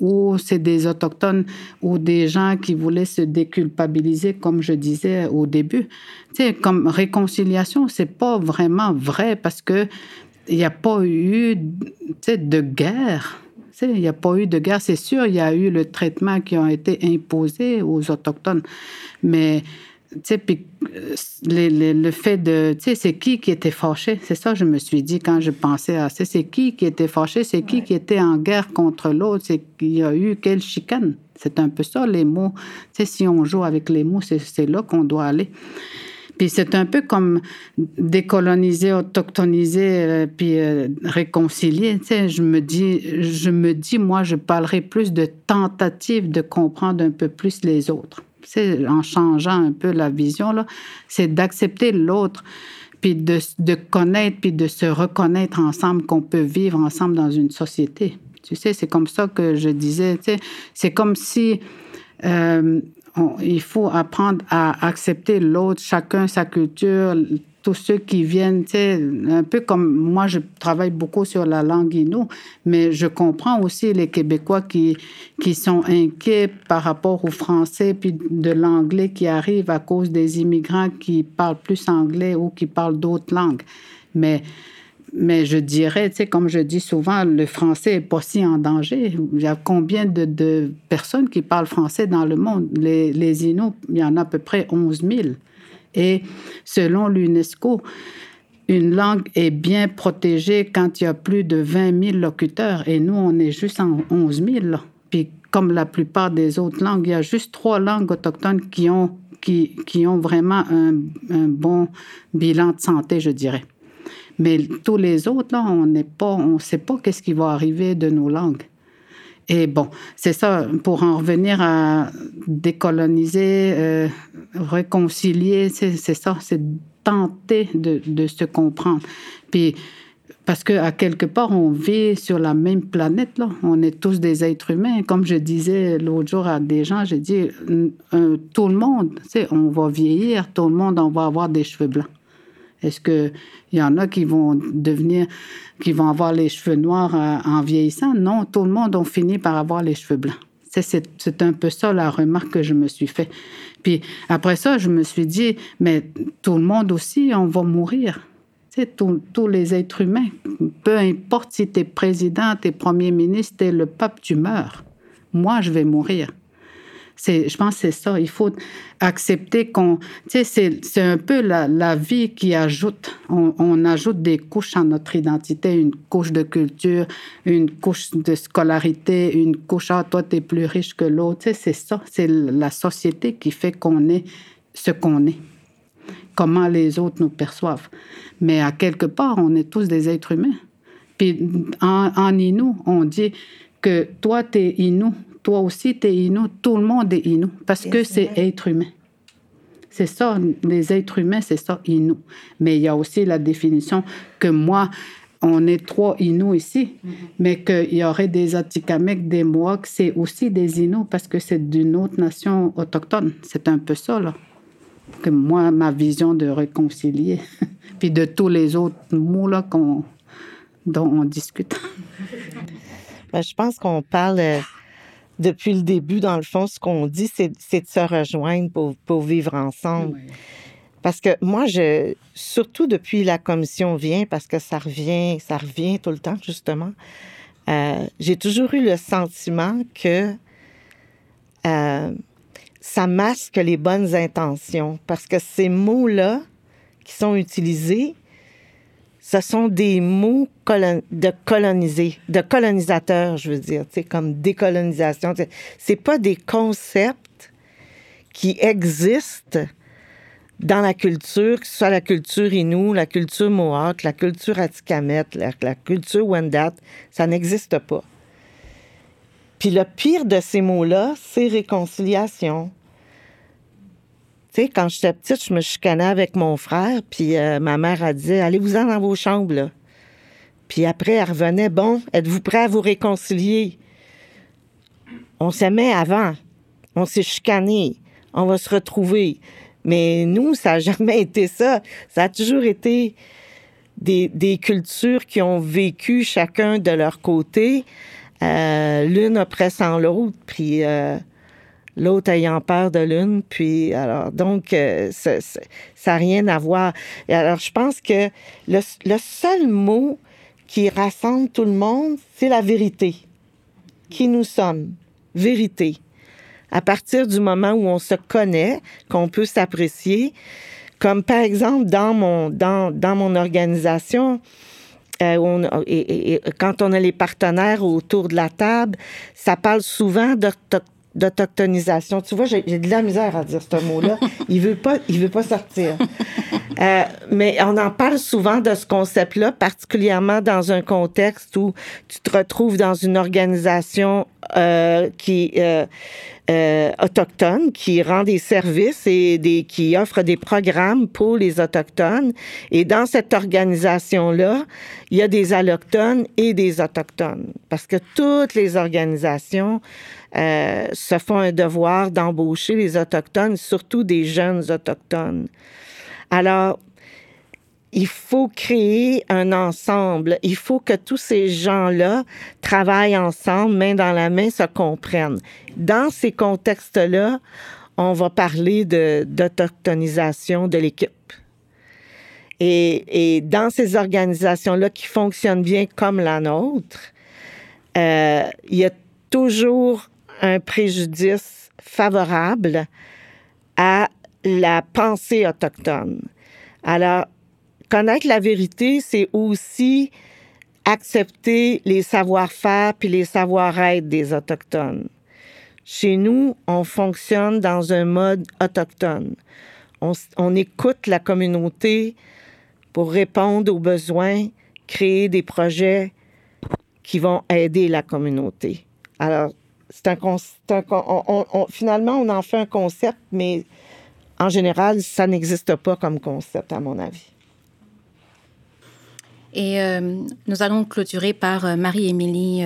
ou c'est des autochtones ou des gens qui voulaient se déculpabiliser, comme je disais au début. sais, comme réconciliation, c'est pas vraiment vrai parce que il n'y a pas eu de guerre. Il n'y a pas eu de guerre. C'est sûr, il y a eu le traitement qui a été imposé aux Autochtones. Mais puis euh, le fait de, tu sais, c'est qui qui était fâché? C'est ça, je me suis dit quand je pensais à ça. C'est qui qui était fâché? C'est qui qui était en guerre contre l'autre? C'est qu'il y a eu quelle chicane? C'est un peu ça, les mots. Tu sais, si on joue avec les mots, c'est là qu'on doit aller. Puis c'est un peu comme décoloniser, autochtoniser, euh, puis euh, réconcilier. Tu sais, je me dis, je me dis, moi, je parlerai plus de tentative de comprendre un peu plus les autres en changeant un peu la vision, là, c'est d'accepter l'autre, puis de, de, connaître, puis de se reconnaître ensemble qu'on peut vivre ensemble dans une société. Tu sais, c'est comme ça que je disais, tu sais, c'est comme si euh, il faut apprendre à accepter l'autre, chacun sa culture, tous ceux qui viennent, un peu comme moi, je travaille beaucoup sur la langue inou, mais je comprends aussi les Québécois qui, qui sont inquiets par rapport au français puis de l'anglais qui arrive à cause des immigrants qui parlent plus anglais ou qui parlent d'autres langues. Mais, mais je dirais, tu sais, comme je dis souvent, le français n'est pas si en danger. Il y a combien de, personnes qui parlent français dans le monde? Les, les il y en a à peu près 11 000. Et selon l'UNESCO, une langue est bien protégée quand il y a plus de 20 000 locuteurs et nous, on est juste en 11 000. Puis comme la plupart des autres langues, il y a juste trois langues autochtones qui ont, qui, qui ont vraiment un, un, bon bilan de santé, je dirais. Mais tous les autres, là, on on ne sait pas qu'est-ce qui va arriver de nos langues. Et bon, c'est ça, pour en revenir à décoloniser, euh, réconcilier, c'est ça, c'est tenter de, de, se comprendre. Puis Parce qu'à quelque part, on vit sur la même planète. Là. On est tous des êtres humains. Comme je disais l'autre jour à des gens, j'ai dit, tout le monde, on va vieillir, tout le monde, on va avoir des cheveux blancs. Est-ce qu'il y en a qui vont devenir, qui vont avoir les cheveux noirs euh, en vieillissant? Non, tout le monde a fini par avoir les cheveux blancs. C'est un peu ça la remarque que je me suis fait. Puis après ça, je me suis dit, mais tout le monde aussi, on va mourir. Tous les êtres humains. Peu importe si tu es président, tu es premier ministre, tu le peuple, tu meurs. Moi, je vais mourir. Je pense que c'est ça. Il faut accepter qu'on. Tu sais, c'est un peu la, vie qui ajoute. On, ajoute des couches à notre identité, une couche de culture, une couche de scolarité, une couche. Ah, toi, tu es plus riche que l'autre. Tu sais, c'est ça. C'est la société qui fait qu'on est ce qu'on est comment les autres nous perçoivent. Mais à quelque part, on est tous des êtres humains. Puis en, en Inou, on dit que toi, tu es Inou, toi aussi, tu es Inou, tout le monde est Inou, parce que c'est être humain. C'est ça, les êtres humains, c'est ça, Inou. Mais il y a aussi la définition que moi, on est trois Inou ici, mm-hmm. mais qu'il y aurait des Atikamekw, des Mohawks, c'est aussi des Inou parce que c'est d'une autre nation autochtone. C'est un peu ça, là que moi, ma vision de réconcilier, puis de tous les autres mots là, qu'on, dont on discute. Ben, je pense qu'on parle euh, depuis le début, dans le fond, ce qu'on dit, c'est, de se rejoindre pour, pour vivre ensemble. Parce que moi, je, surtout depuis la commission vient, parce que ça revient, ça revient tout le temps, justement, euh, j'ai toujours eu le sentiment que euh, ça masque les bonnes intentions parce que ces mots-là qui sont utilisés, ce sont des mots de coloniser, de colonisateurs, je veux dire, comme décolonisation. C'est pas des concepts qui existent dans la culture, que ce soit la culture Innu, la culture Mohawk, la culture Atikamet, la, la culture Wendat, ça n'existe pas. Puis le pire de ces mots-là, c'est réconciliation. Tu sais, quand j'étais petite, je me chicanais avec mon frère, puis euh, ma mère a dit Allez-vous-en dans vos chambres. Puis après, elle revenait Bon, êtes-vous prêt à vous réconcilier? On s'aimait avant. On s'est chicané. On va se retrouver. Mais nous, ça n'a jamais été ça. Ça a toujours été des, des cultures qui ont vécu chacun de leur côté euh, l'une oppressant l'autre, puis euh, l'autre ayant peur de l'une. Puis, alors, donc, euh, ça n'a rien à voir. Et alors, je pense que le, seul mot qui rassemble tout le monde, c'est la vérité. Qui nous sommes. Vérité. À partir du moment où on se connaît, qu'on peut s'apprécier, comme par exemple dans mon, dans, dans mon organisation, euh, et, quand on a les partenaires autour de la table, ça parle souvent d'autochtonisation. Tu vois, j'ai de la misère à dire ce mot-là. Il veut pas, il veut pas sortir. Euh, mais on en parle souvent de ce concept-là, particulièrement dans un contexte où tu te retrouves dans une organisation euh, qui euh, autochtones qui rend des services et qui offre des programmes pour les autochtones. Et dans cette organisation-là, il y a des allochtones et des autochtones, parce que toutes les organisations euh, se font un devoir d'embaucher les autochtones, surtout des jeunes autochtones. Alors, il faut créer un ensemble. Il faut que tous ces gens-là travaillent ensemble, main dans la main, se comprennent. Dans ces contextes-là, on va parler d'autochtonisation de, l'équipe. Et, dans ces organisations-là qui fonctionnent bien comme la nôtre, euh, il y a toujours un préjudice favorable à la pensée autochtone. Alors, connaître la vérité, c'est aussi accepter les savoir-faire puis les savoir-être des Autochtones. Chez nous, on fonctionne dans un mode autochtone. On, écoute la communauté pour répondre aux besoins, créer des projets qui vont aider la communauté. Alors, c'est un, finalement, on en fait un concept, mais en général, ça n'existe pas comme concept, à mon avis. Et nous allons clôturer par Marie-Émilie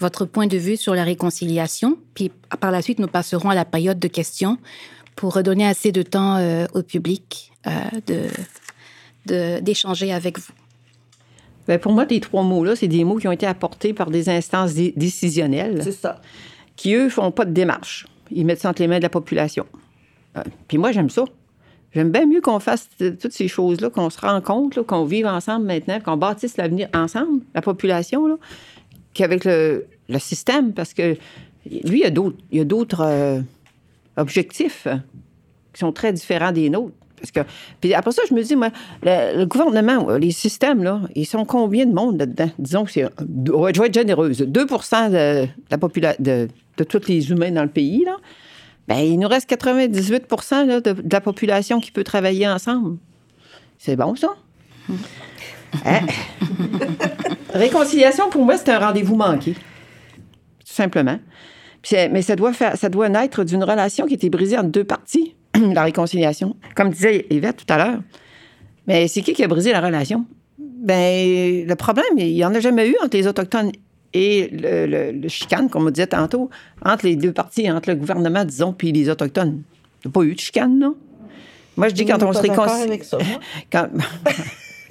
votre point de vue sur la réconciliation. Puis par la suite, nous passerons à la période de questions pour redonner assez de temps au public de, d'échanger avec vous. Bien, pour moi, les trois mots-là, c'est des mots qui ont été apportés par des instances décisionnelles. C'est ça. Qui, eux, font pas de démarche. Ils mettent ça entre les mains de la population. Euh, puis moi, j'aime ça. J'aime bien mieux qu'on fasse toutes ces choses-là, qu'on se rencontre, qu'on vive ensemble maintenant, qu'on bâtisse l'avenir ensemble, la population, qu'avec le, le, système, parce que lui, il y a d'autres euh, objectifs qui sont très différents des nôtres. Parce que, puis après ça, je me dis, moi, le, gouvernement, les systèmes, là, ils sont combien de monde là-dedans? Disons que c'est. Je vais être généreuse. 2% de la population, de, de tous les humains dans le pays, là. Bien, il nous reste 98% de, la population qui peut travailler ensemble. C'est bon, ça? Hein? Réconciliation, pour moi, c'est un rendez-vous manqué. Tout simplement. mais ça doit, faire, ça doit naître d'une relation qui a été brisée en deux parties. la réconciliation. Comme disait Yvette tout à l'heure. Mais c'est qui qui a brisé la relation? Ben, le problème, il n'y en a jamais eu entre les Autochtones et le, chicane, comme on disait tantôt, entre les deux parties, entre le gouvernement, disons, puis les Autochtones. Il n'y a pas eu de chicane, non? Moi, je dis quand on se réconcilie. quand...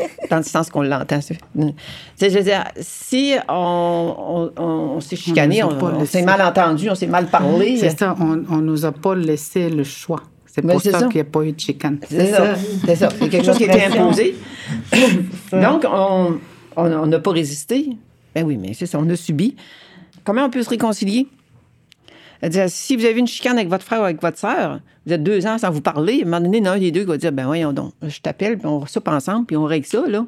dans le sens qu'on l'entend. Je veux dire, si on, s'est chicané, on, s'est mal entendu, on s'est mal parlé. C'est ça, on ne nous a pas laissé le choix. C'est pour ça, qu'il n'y a pas eu de chicane. C'est ça. C'est ça. C'est quelque chose qui a été imposé. Donc, on n'a pas résisté. Ben oui, mais c'est ça, on a subi. Comment on peut se réconcilier? Si vous avez une chicane avec votre frère ou avec votre soeur, vous êtes deux ans sans vous parler, à un moment donné, l'un des deux va dire Ben voyons donc, je t'appelle, puis on soupe ensemble, puis on règle ça, là.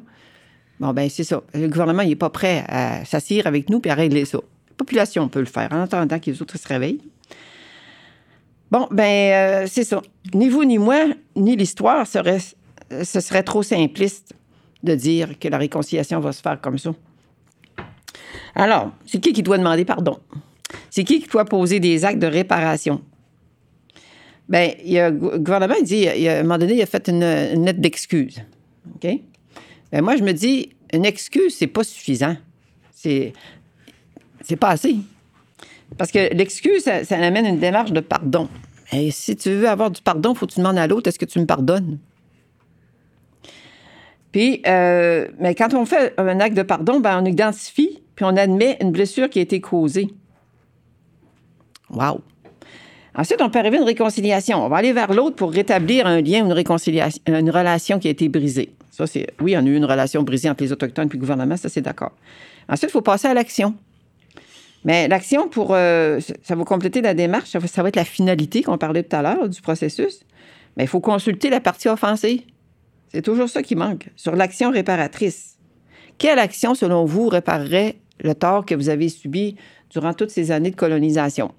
Bon, ben c'est ça. Le gouvernement, il n'est pas prêt à s'assire avec nous puis à régler ça. La population peut le faire en attendant que les autres se réveillent. Bon, ben euh, c'est ça. Ni vous, ni moi, ni l'histoire, serait, ce serait trop simpliste de dire que la réconciliation va se faire comme ça. Alors, c'est qui qui doit demander pardon? C'est qui qui doit poser des actes de réparation? Bien, il le gouvernement, il dit, à un moment donné, il a fait une, lettre d'excuse. OK? Bien, moi, je me dis, une excuse, c'est pas suffisant. C'est, c'est pas assez. Parce que l'excuse, ça, amène une démarche de pardon. Et si tu veux avoir du pardon, faut que tu demandes à l'autre est-ce que tu me pardonnes? Puis, euh, mais quand on fait un acte de pardon, ben, on identifie puis on admet une blessure qui a été causée. Wow! Ensuite, on peut arriver à une réconciliation. On va aller vers l'autre pour rétablir un lien, une réconciliation, une relation qui a été brisée. Ça, c'est, oui, on a eu une relation brisée entre les Autochtones et le gouvernement, ça, c'est d'accord. Ensuite, il faut passer à l'action. Mais l'action, pour euh, ça va compléter la démarche, ça va, être la finalité qu'on parlait tout à l'heure du processus. Mais il faut consulter la partie offensée. C'est toujours ça qui manque. Sur l'action réparatrice. Quelle action, selon vous, réparerait le tort que vous avez subi durant toutes ces années de colonisation?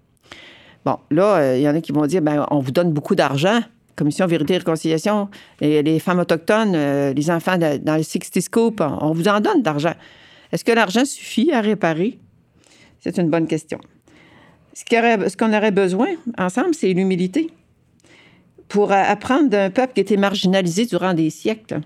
Bon, là, euh, il y en a qui vont dire, ben, on vous donne beaucoup d'argent. Commission Vérité et Réconciliation, et les femmes autochtones, euh, les enfants dans le 60 Scoop, on vous en donne d'argent. Est-ce que l'argent suffit à réparer? C'est une bonne question. Ce qu'on aurait besoin ensemble, c'est l'humilité pour apprendre d'un peuple qui était marginalisé durant des siècles.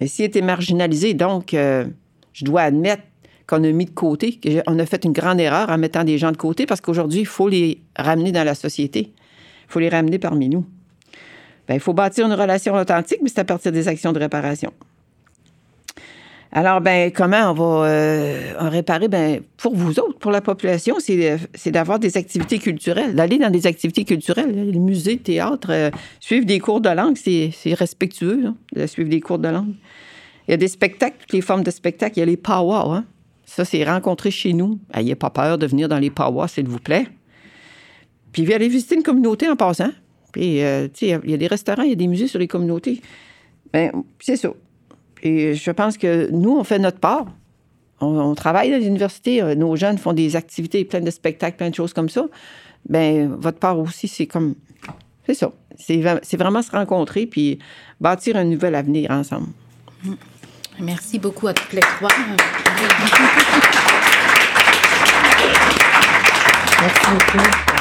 Et s'il était marginalisé, donc, euh, je dois admettre qu'on a mis de côté, qu'on a fait une grande erreur en mettant des gens de côté parce qu'aujourd'hui, il faut les ramener dans la société. Il faut les ramener parmi nous. Bien, il faut bâtir une relation authentique, mais c'est à partir des actions de réparation. Alors, ben, comment on va euh, en réparer? Ben, pour vous autres, pour la population, c'est d'avoir des activités culturelles, d'aller dans des activités culturelles, les musées, théâtre, euh, suivre des cours de langue, c'est respectueux, hein, de suivre des cours de langue. Il y a des spectacles, toutes les formes de spectacles. Il y a les powwows. Hein. Ça, c'est rencontrer chez nous. N'ayez pas peur de venir dans les powwows, s'il vous plaît. Puis, aller visiter une communauté en passant. Puis, euh, tu sais, il y a des restaurants, il y a des musées sur les communautés. Bien, c'est ça. Et je pense que nous, on fait notre part. On, travaille à l'université, euh, nos jeunes font des activités, plein de spectacles, plein de choses comme ça. Bien, votre part aussi, c'est comme. C'est ça. C'est vraiment se rencontrer puis bâtir un nouvel avenir ensemble. Mm. Merci beaucoup à toutes les trois. Merci beaucoup.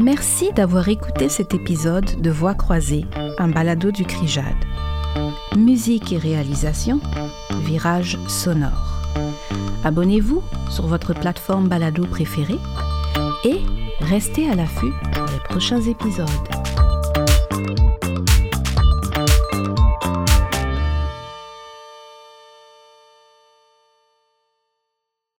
Merci d'avoir écouté cet épisode de Voix croisée, un balado du CRIJAD. Musique et réalisation, Virage sonore. Abonnez-vous sur votre plateforme balado préférée et restez à l'affût pour les prochains épisodes.